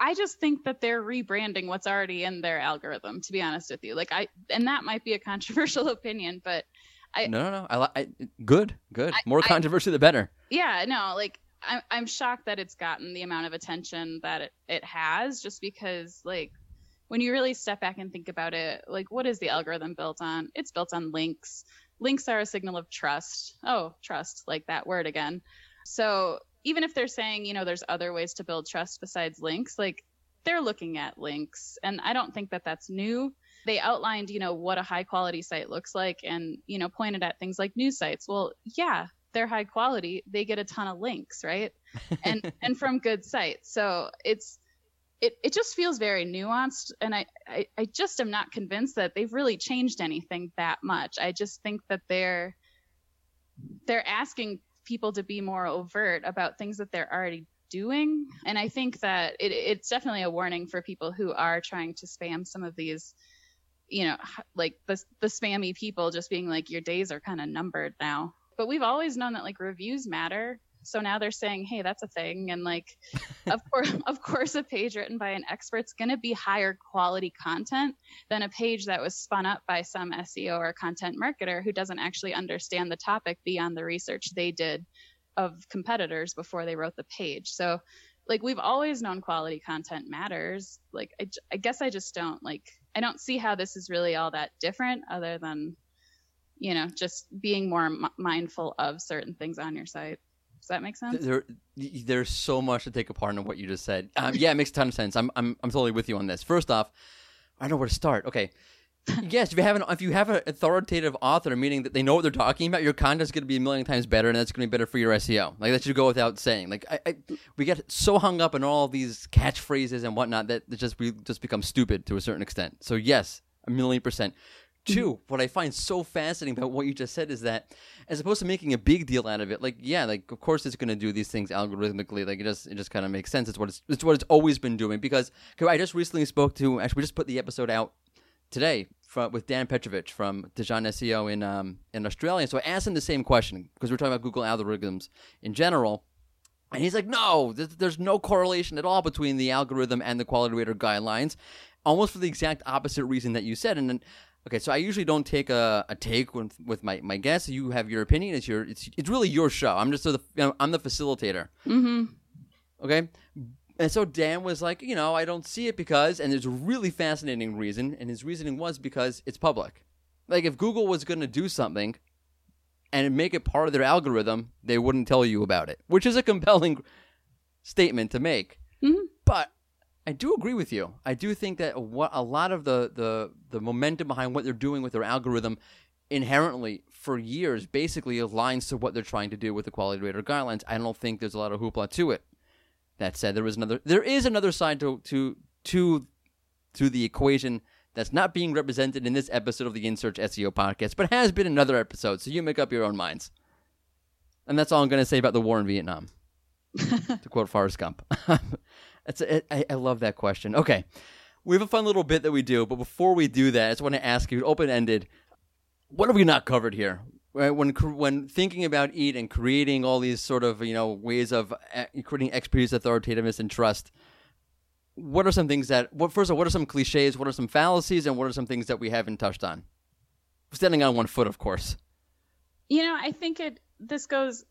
I, just think that they're rebranding what's already in their algorithm. To be honest with you, like I, and that might be a [laughs] controversial opinion, but I no no no. I, I good good. More controversy, the better. Yeah, no, like I'm I'm shocked that it's gotten the amount of attention that it, it has, just because like when you really step back and think about it, like what is the algorithm built on? It's built on links links are a signal of trust. Oh, trust, like that word again. So even if they're saying, you know, there's other ways to build trust besides links, like they're looking at links. And I don't think that that's new. They outlined, you know, what a high quality site looks like and, you know, pointed at things like news sites. Well, yeah, they're high quality. They get a ton of links, right? [laughs] And and from good sites. So it's it, it just feels very nuanced and I, I, I just am not convinced that they've really changed anything that much. I just think that they're they're asking people to be more overt about things that they're already doing. And i think that it, it's definitely a warning for people who are trying to spam some of these you know like the, the spammy people just being like your days are kind of numbered now. But we've always known that like reviews matter so now they're saying, hey, that's a thing. And like, of [laughs] course, of course, a page written by an expert's going to be higher quality content than a page that was spun up by some SEO or content marketer who doesn't actually understand the topic beyond the research they did of competitors before they wrote the page. So like we've always known quality content matters. Like I, I guess I just don't like I don't see how this is really all that different other than you know just being more m- mindful of certain things on your site. Does that make sense? There, there's so much to take apart in what you just said. Um, yeah, it makes a ton of sense. I'm, I'm, I'm totally with you on this. First off, I don't know where to start. Okay. [laughs] yes, if you have an if you have an authoritative author, meaning that they know what they're talking about, your content's going to be a million times better, and that's going to be better for your SEO. Like that should go without saying. Like I, I we get so hung up in all these catchphrases and whatnot that it just we just become stupid to a certain extent. So yes, a million percent. Two, what I find so fascinating about what you just said is that, as opposed to making a big deal out of it, like yeah, like of course it's going to do these things algorithmically. Like it just it just kind of makes sense. It's what it's it's what it's always been doing. Because I just recently spoke to actually we just put the episode out today from, with Dan Petrovic from Dejan SEO in um, in Australia. So I asked him the same question because we are talking about Google algorithms in general. And he's like, no, there's, there's no correlation at all between the algorithm and the quality rater guidelines. almost for the exact opposite reason that you said. And then, okay, so I usually don't take a, a take with, with my, my guests. You have your opinion. It's your it's it's really your show. I'm just the you know, I'm the facilitator. Mm-hmm. Okay. And so Dan was like, you know, I don't see it because, and there's a really fascinating reason, and his reasoning was because it's public. Like if Google was going to do something and make it part of their algorithm, they wouldn't tell you about it, which is a compelling [laughs] statement to make. Mhm. But I do agree with you. I do think that what a lot of the, the the momentum behind what they're doing with their algorithm inherently for years basically aligns to what they're trying to do with the quality rater guidelines. I don't think there's a lot of hoopla to it. That said, there is another there is another side to to to to the equation that's not being represented in this episode of the InSearch SEO podcast, but has been in other episodes. So you make up your own minds. And that's all I'm going to say about the war in Vietnam. [laughs] to quote Forrest Gump. [laughs] it's a, I, I love that question. Okay. We have a fun little bit that we do, but before we do that, I just want to ask you, open ended, what have we not covered here? Right, When when thinking about eat and creating all these sort of you know ways of uh, creating expertise, authoritativeness, and trust, what are some things that? What first of all, what are some cliches? What are some fallacies? And what are some things that we haven't touched on? Standing on one foot, of course. You know, I think it this goes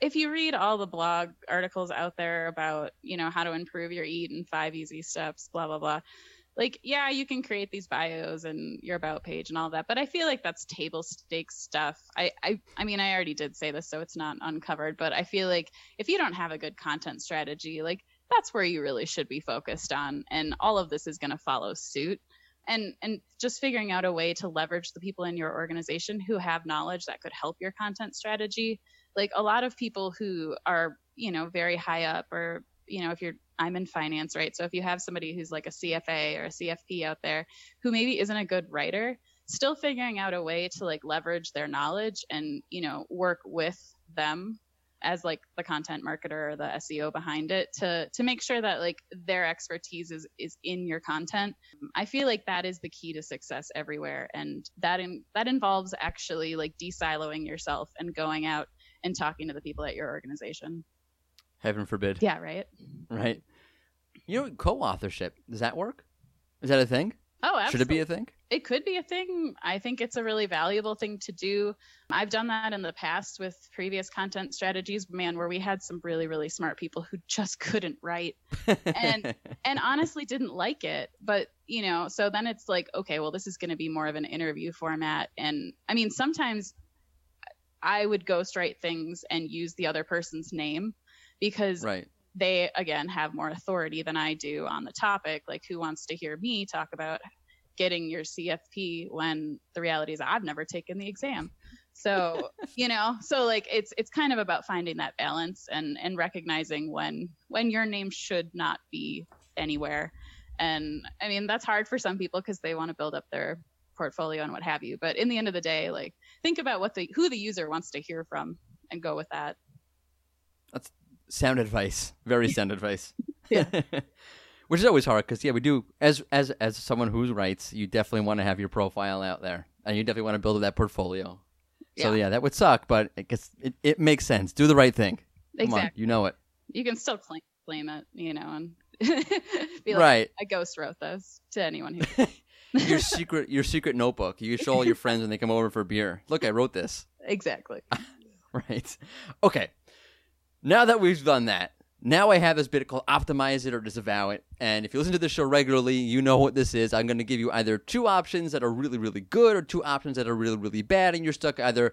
if you read all the blog articles out there about, you know, how to improve your eat and five easy steps, blah blah blah. Like, yeah, you can create these bios and your about page and all that, but I feel like that's table stakes stuff. I I I mean, I already did say this so it's not uncovered, but I feel like if you don't have a good content strategy, like that's where you really should be focused on and all of this is going to follow suit and and just figuring out a way to leverage the people in your organization who have knowledge that could help your content strategy like a lot of people who are you know very high up or you know if you're i'm in finance right so if you have somebody who's like a cfa or a cfp out there who maybe isn't a good writer still figuring out a way to like leverage their knowledge and you know work with them as like the content marketer or the SEO behind it to to make sure that like their expertise is is in your content. I feel like that is the key to success everywhere and that in, that involves actually like de-siloing yourself and going out and talking to the people at your organization. Heaven forbid. Yeah, right? Right. You know, co-authorship. Does that work? Is that a thing? Oh, absolutely. Should it be a thing? It could be a thing. I think it's a really valuable thing to do. I've done that in the past with previous content strategies, man, where we had some really, really smart people who just [laughs] couldn't write and and honestly didn't like it. But, you know, so then it's like, okay, well, this is going to be more of an interview format. And I mean, sometimes I would ghostwrite things and use the other person's name because right. they again have more authority than I do on the topic. Like, who wants to hear me talk about getting your CFP when the reality is I've never taken the exam. So, [laughs] you know, so like it's it's kind of about finding that balance and and recognizing when when your name should not be anywhere. And I mean, that's hard for some people because they want to build up their portfolio and what have you. But in the end of the day, like think about what the who the user wants to hear from and go with that. That's sound advice. Very sound advice. [laughs] Yeah. [laughs] Which is always hard because yeah, we do as as as someone who writes, you definitely want to have your profile out there, and you definitely want to build up that portfolio. So Yeah. yeah, that would suck, but it gets it, it makes sense. Do the right thing. Come on, Exactly. you know it. You can still claim, claim it, you know, and [laughs] be like, right. I ghost wrote this to anyone who your secret your secret notebook. You show all your friends when they come over for beer. Look, I wrote this. exactly. [laughs] Right. Okay. Now that we've done that, now I have this bit called optimize it or disavow it. And if you listen to the show regularly, you know what this is. I'm going to give you either two options that are really, really good or two options that are really, really bad. And you're stuck either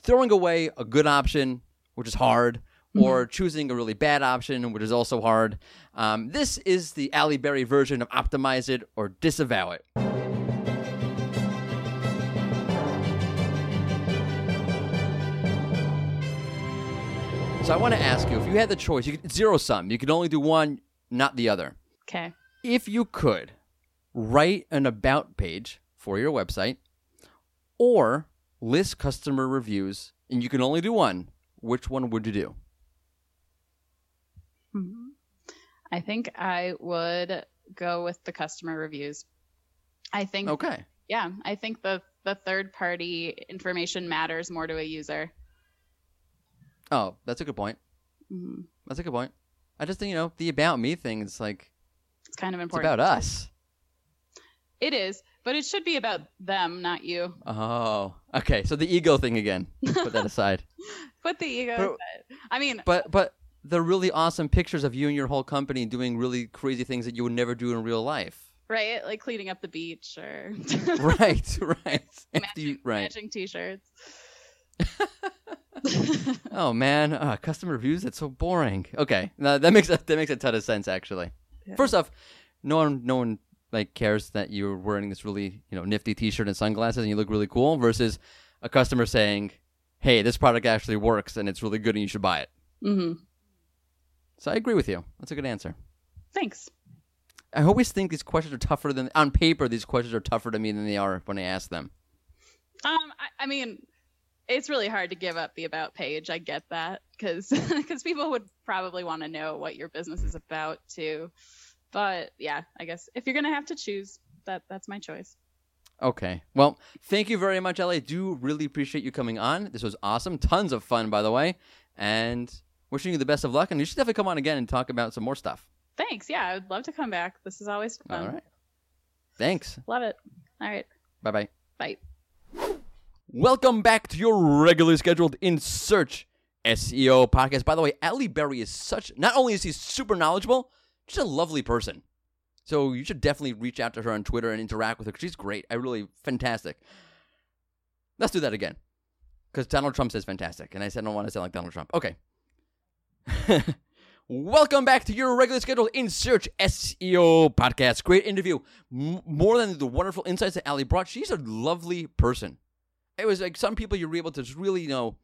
throwing away a good option, which is hard, or choosing a really bad option, which is also hard. Um, this is the Alli Berry version of optimize it or disavow it. So I want to ask you if you had the choice, you could zero sum. You could only do one, not the other. Okay. If you could write an about page for your website or list customer reviews and you can only do one, which one would you do? I think I would go with the customer reviews. I think Okay. yeah, I think the the third party information matters more to a user. Oh, that's a good point. hmm That's a good point. I just think, you know, the about me thing is like, It's kind of it's important. about us. It is, but it should be about them, not you. Oh, okay. So the ego thing again. Put that [laughs] aside. Put the ego. But- aside. I mean, But but the really awesome pictures of you and your whole company doing really crazy things that you would never do in real life. right? Like cleaning up the beach or [laughs] [laughs] right, right. Matching, right. matching t-shirts. [laughs] Oh man, uh, custom reviews. That's so boring. Okay, no, that makes a, that makes a ton of sense actually. Yeah. First off, no one no one like cares that you're wearing this really you know nifty T-shirt and sunglasses and you look really cool versus a customer saying, "Hey, this product actually works and it's really good and you should buy it." hmm So I agree with you. That's a good answer. Thanks. I always think these questions are tougher than on paper. These questions are tougher to me than they are when I ask them. Um, I, I mean, it's really hard to give up the about page. I get that because because [laughs] people would probably want to know what your business is about too. But yeah, I guess if you're gonna have to choose, that that's my choice. Okay. Well, thank you very much, Ellie. I do really appreciate you coming on. This was awesome. Tons of fun, by the way. And wishing you the best of luck. And you should definitely come on again and talk about some more stuff. Thanks. Yeah, I would love to come back. This is always fun. All right. Thanks. Love it. All right. Bye bye. Bye. Welcome back to your regularly scheduled In Search SEO podcast. By the way, Ellie Berry is such, not only is he super knowledgeable, she's a lovely person. So you should definitely reach out to her on Twitter and interact with her. she's great. I really, fantastic. Let's do that again. Because Donald Trump says fantastic. And I said I don't want to sound like Donald Trump. Okay. [laughs] Welcome back to your regular scheduled In Search SEO podcast. Great interview. M- more than the wonderful insights that Alli brought, she's a lovely person. It was like some people you're able to just really, you know,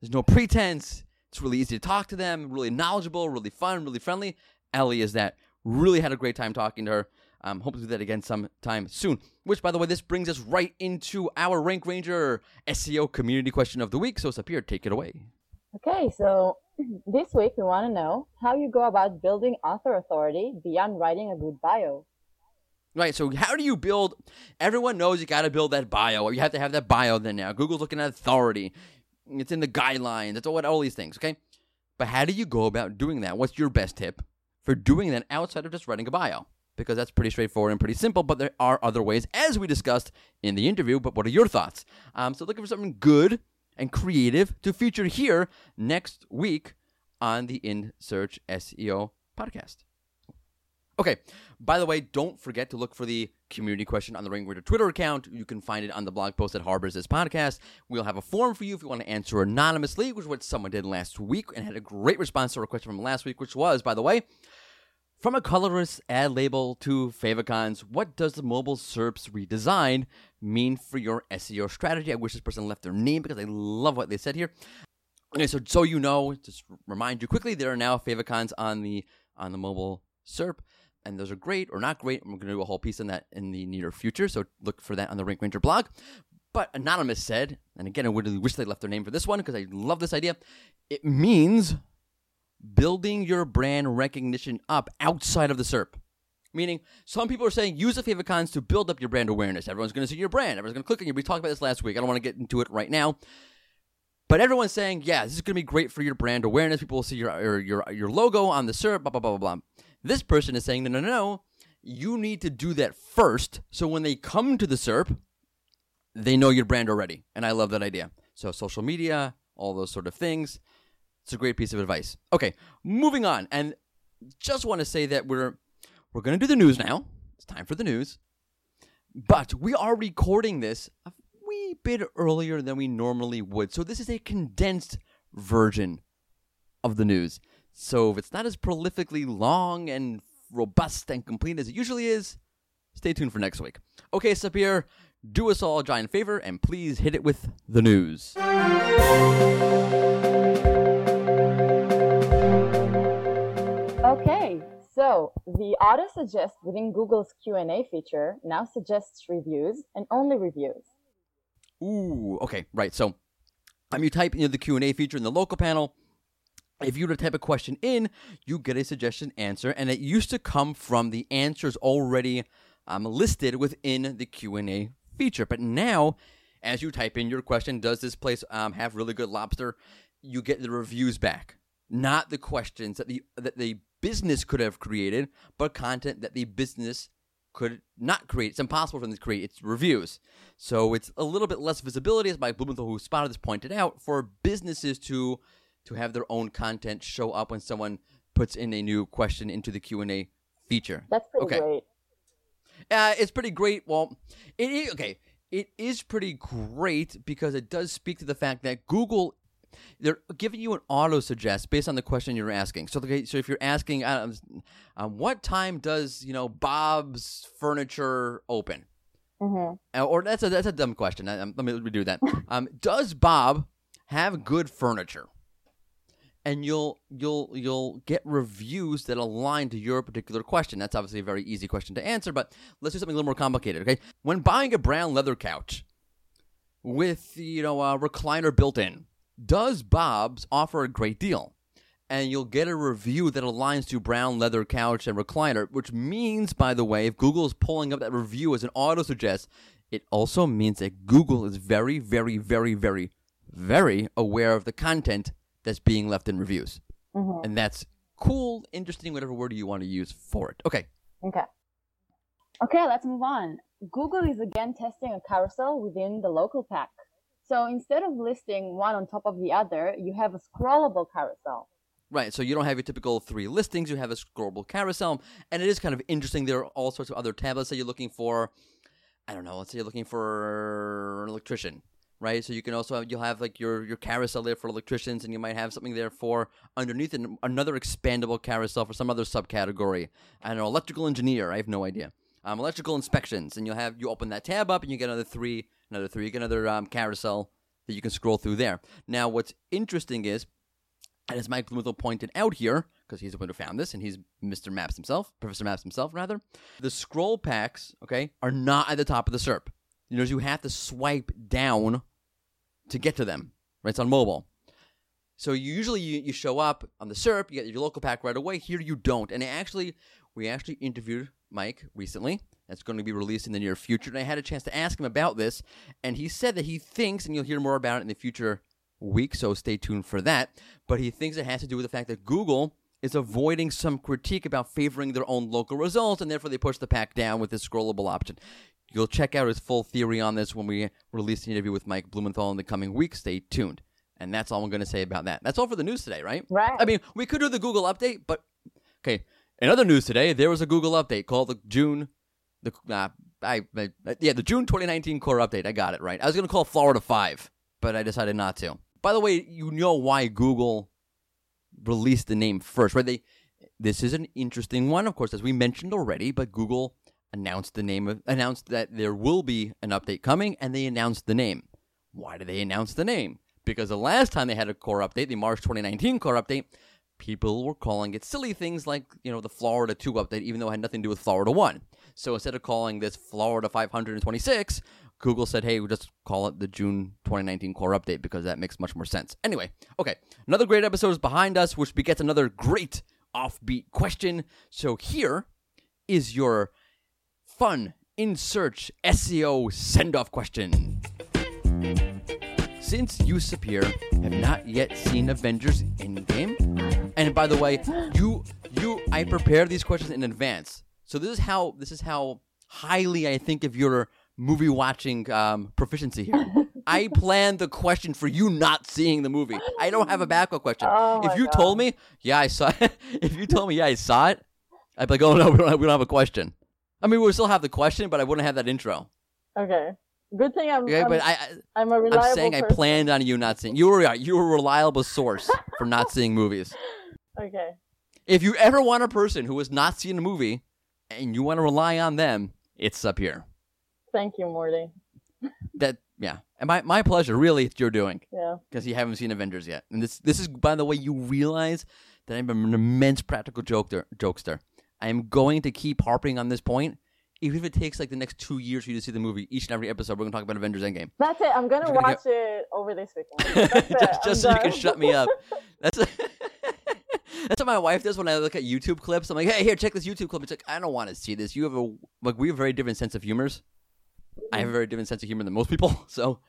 there's no pretense. It's really easy to talk to them, really knowledgeable, really fun, really friendly. Ellie is that. Really had a great time talking to her. Um, hope to do that again sometime soon. Which, by the way, this brings us right into our Rank Ranger SEO community question of the week. So, Sapir, take it away. Okay, so [clears throat] this week we want to know how you go about building author authority beyond writing a good bio. Right. So, how do you build? Everyone knows you got to build that bio, or you have to have that bio. Then now, Google's looking at authority. It's in the guidelines. That's all. All these things. Okay. But how do you go about doing that? What's your best tip for doing that outside of just writing a bio? Because that's pretty straightforward and pretty simple. But there are other ways, as we discussed in the interview. But what are your thoughts? Um, so, looking for something good and creative to feature here next week on the In Search SEO podcast. Okay. By the way, don't forget to look for the community question on the Rank Ranger Twitter account. You can find it on the blog post that harbors this podcast. We'll have a form for you if you want to answer anonymously, which is what someone did last week and had a great response to a question from last week, which was, by the way, from a colorless ad label to favicons, what does the mobile SERPs redesign mean for your SEO strategy? I wish this person left their name because I love what they said here. Okay, so so you know, just remind you quickly, there are now favicons on the on the mobile SERP, and those are great or not great. We're going to do a whole piece on that in the near future, so look for that on the Rank Ranger blog. But Anonymous said, and again, I really wish they left their name for this one because I love this idea. It means building your brand recognition up outside of the SERP. Meaning, some people are saying use the favicons to build up your brand awareness. Everyone's going to see your brand. Everyone's going to click on you. We talked about this last week. I don't want to get into it right now. But everyone's saying, yeah, this is going to be great for your brand awareness. People will see your, your, your, your logo on the SERP, blah, blah, blah, blah, blah. This person is saying, no, no, no. You need to do that first. So when they come to the SERP, they know your brand already. And I love that idea. So social media, all those sort of things. It's a great piece of advice. Okay, moving on. And just want to say that we're we're to do the news now. It's time for the news. But we are recording this a wee bit earlier than we normally would. So this is a condensed version of the news. So if it's not as prolifically long and robust and complete as it usually is, stay tuned for next week. Okay, Sapir, do us all a giant favor and please hit it with the news. So the auto suggest within Google's Q&A feature now suggests reviews and only reviews. Ooh, okay, right. So, um, you type in the Q and A feature in the local panel. If you were to type a question in, you get a suggestion answer, and it used to come from the answers already um, listed within the Q and A feature. But now, as you type in your question, does this place um, have really good lobster? You get the reviews back, not the questions that the that the business could have created, but content that the business could not create. It's impossible for them to create its reviews. So it's a little bit less visibility, as Mike Blumenthal, who spotted this, pointed out, for businesses to to have their own content show up when someone puts in a new question into the Q and A feature. That's pretty Okay. great. Uh, it's pretty great. Well, it is okay. It is pretty great because it does speak to the fact that Google they're giving you an auto suggest based on the question you're asking. So, okay, so if you're asking, uh, um, what time does you know Bob's Furniture open? hmm Uh, Or that's a that's a dumb question. I, um, let me redo that. [laughs] Um, does Bob have good furniture? And you'll you'll you'll get reviews that align to your particular question. That's obviously a very easy question to answer, but let's do something a little more complicated. Okay, when buying a brown leather couch with you know a recliner built in, does Bob's offer a great deal? And you'll get a review that aligns to brown leather couch and recliner, which means, by the way, if Google is pulling up that review as an auto suggest, it also means that Google is very, very, very, very, very aware of the content that's being left in reviews. hmm And that's cool, interesting, whatever word you want to use for it. Okay. Okay. Okay, let's move on. Google is again testing a carousel within the local pack. So instead of listing one on top of the other, you have a scrollable carousel. Right, so you don't have your typical three listings, you have a scrollable carousel, and it is kind of interesting. There are all sorts of other tablets that you're looking for. I don't know, let's say you're looking for an electrician, right? So you can also you'll have like your your carousel there for electricians, and you might have something there for underneath an, another expandable carousel for some other subcategory. I don't know, electrical engineer. I have no idea. Um, electrical inspections, and you'll have you open that tab up, and you get another three, another three, you get another um, carousel that you can scroll through there. Now, what's interesting is and as Mike Blumenthal pointed out here, because he's the one who found this, and he's Mr. Maps himself, Professor Maps himself, rather, the scroll packs, okay, are not at the top of the SERP. You know, you have to swipe down to get to them. Right, it's on mobile. So usually you, you show up on the SERP, you get your local pack right away. Here you don't. And actually, we actually interviewed Mike recently. That's going to be released in the near future. And I had a chance to ask him about this, and he said that he thinks, and you'll hear more about it in the future week, so stay tuned for that. But he thinks it has to do with the fact that Google is avoiding some critique about favoring their own local results, and therefore they push the pack down with this scrollable option. You'll check out his full theory on this when we release the interview with Mike Blumenthal in the coming week. Stay tuned. And that's all I'm going to say about that. That's all for the news today, right? Right. I mean, we could do the Google update, but okay. In other news today, there was a Google update called the June, the uh, I, I yeah the June 2019 core update. I got it right. I was to call Florida Five, but I decided not to. By the way, you know why Google released the name first, right? They this is an interesting one, of course, as we mentioned already. But Google announced the name of announced that there will be an update coming, and they announced the name. Why did they announce the name? Because the last time they had a core update, the March 2019 core update, people were calling it silly things like, you know, the Florida 2 update, even though it had nothing to do with Florida 1. So instead of calling this Florida 526, Google said, hey, we'll just call it the June 2019 core update because that makes much more sense. Anyway, okay, another great episode is behind us, which begets another great offbeat question. So here is your fun in search SEO send off question. Since you, Sapir, have not yet seen Avengers Endgame, and by the way, you you I prepared these questions in advance. So this is how this is how highly I think of your movie watching um, proficiency here. I [laughs] planned the question for you not seeing the movie. I don't have a backup question. Oh if you God. told me, yeah, I saw. it. [laughs] if you told me, yeah, I saw it, I'd be like, oh no, we don't have, we don't have a question. I mean, we would still have the question, but I wouldn't have that intro. Okay. Good thing I'm. Okay, I'm, but I, I I'm a reliable I'm saying I planned on you not seeing. You were you were a reliable source for not seeing movies. [laughs] Okay. If you ever want a person who has not seen a movie and you want to rely on them, it's Sapir. Thank you, Mordy. That yeah, and my my pleasure. Really, it's your doing Yeah. because you haven't seen Avengers yet. And this this is by the way, you realize that I'm an immense practical jokester. Jokester. I am going to keep harping on this point. Even if it takes like the next two years for you to see the movie, each and every episode, we're gonna talk about Avengers Endgame. That's it. I'm gonna gonna watch it over this weekend. [laughs] Just just so you can shut me up. That's [laughs] [laughs] [laughs] that's what my wife does when I look at YouTube clips. I'm like, hey, here, check this YouTube clip. It's like, I don't want to see this. You have a like, we have a very different sense of humors. I have a mm-hmm. very different sense of humor than most people, [laughs] so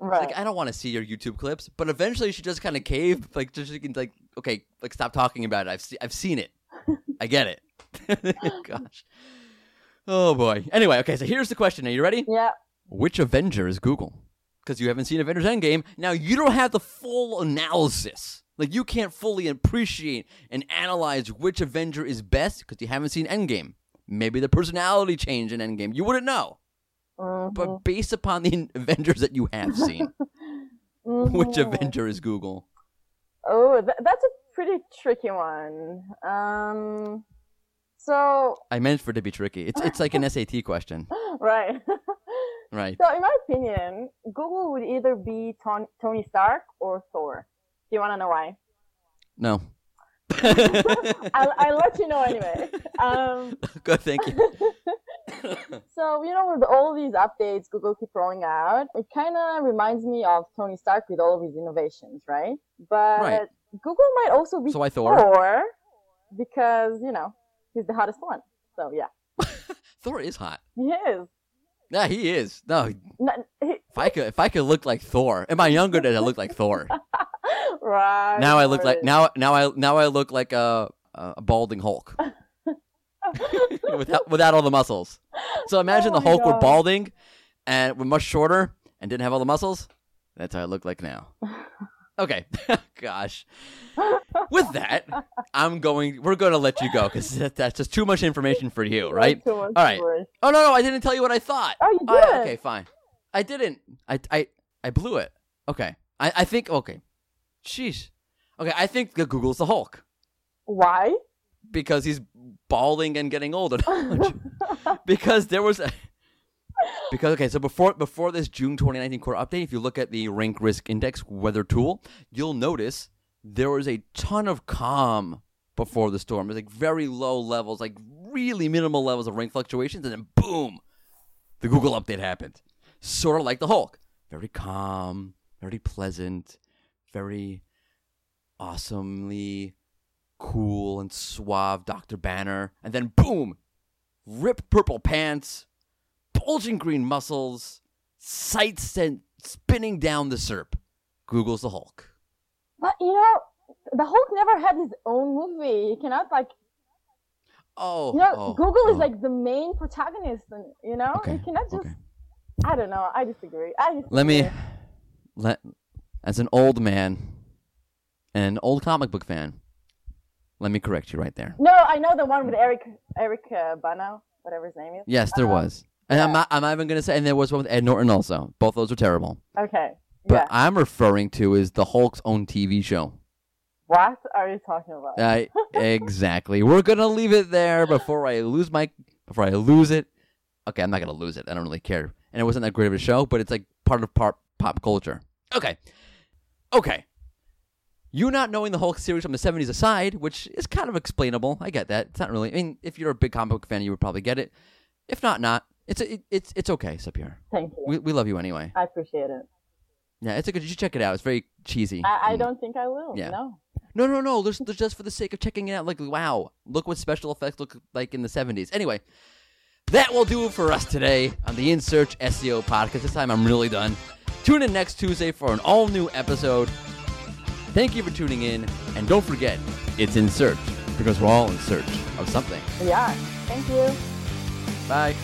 Right. like I don't want to see your YouTube clips. But eventually, she just kind of caved, like just she can like, okay, like stop talking about it. I've se- I've seen it. I get it. [laughs] Gosh. Oh boy. Anyway, okay. So here's the question. Are you ready? Yeah. Which Avenger is Google? Because you haven't seen Avengers Endgame. Now you don't have the full analysis. Like you can't fully appreciate and analyze which Avenger is best because you haven't seen Endgame. Maybe the personality change in Endgame. You wouldn't know. Mhm. But based upon the [laughs] Avengers that you have seen, which Mhm. Avenger is Google? Oh, th- that's a pretty tricky one. Um, so I meant for it to be tricky. It's it's like an SAT question, [laughs] right. [laughs] right? so in my opinion, Google would either be Ton- Tony Stark or Thor. Do you want to know why? No. [laughs] I'll, I'll let you know anyway. [laughs] Um, Good, thank you. [laughs] so you know, with all these updates Google keep rolling out, it kind of reminds me of Tony Stark with all of his innovations, right? But Right. Google might also be So why Thor? Thor because you know he's the hottest one. So yeah, Thor is hot. he is. Yeah, he is. No, N- he- if I could, if I could look like Thor, in my younger days, I looked like Thor. [laughs] right. Now I look like now, now I now I look like a a balding Hulk [laughs] without without all the muscles. So imagine Oh the Hulk were balding and were much shorter and didn't have all the muscles. That's how I look like now. [laughs] Okay, [laughs] gosh. With that, I'm going. We're going to let you go because that, [laughs] that's just too much information for you, right? Too much All right. Oh no, no, I didn't tell you what I thought. Oh, you Oh, did. okay, fine. I didn't. I I I blew it. Okay. I I think okay. Sheesh. Okay, I think Google's the Hulk Why? because he's balding and getting older. [laughs] because there was a because okay, so before before this June 2019 core update, if you look at the rank risk index weather tool, you'll notice there was a ton of calm before the storm. Was like very low levels, like really minimal levels of rank fluctuations, and then boom, the Google update happened. Sort of like the Hulk. Very calm, very pleasant, very awesomely cool and suave Dr. Banner. And then boom, rip purple pants, bulging green muscles, sight sent spinning down the SERP. Google's the Hulk. But you know, the Hulk never had his own movie. He cannot like Oh, you know, oh, Google oh. is like the main protagonist, and you know, Okay, you cannot just. okay. I don't know. I disagree. I disagree. Let me let as an old man and an old comic book fan, let me correct you right there. No, I know the one with Eric Eric uh, Bana, whatever his name is. Yes, there Um, was. And I'm not I'm not even gonna say and there was one with Ed Norton also. Both those are terrible. Okay. But yeah. I'm referring to is the Hulk's own TV show. What are you talking about? Uh, exactly. We're gonna leave it there before I lose my before I lose it. Okay, I'm not gonna lose it. I don't really care. And it wasn't that great of a show, but it's like part of pop pop culture. Okay, okay. You not knowing the Hulk series from the '70s aside, which is kind of explainable. I get that. It's not really. I mean, if you're a big comic book fan, you would probably get it. If not, not. It's it, it's it's okay, Sapir. Thank you. We we love you anyway. I appreciate it. Yeah, it's a good. You should check it out. It's very cheesy. I, I Mm. don't think I will. Yeah. No. No, no, no. There's, there's just for the sake of checking it out. Like, wow, look what special effects look like in the 70s. Anyway, that will do it for us today on the In Search SEO podcast. This time I'm really done. Tune in next Tuesday for an all new episode. Thank you for tuning in. And don't forget, it's In Search because we're all in search of something. Yeah. Thank you. Bye.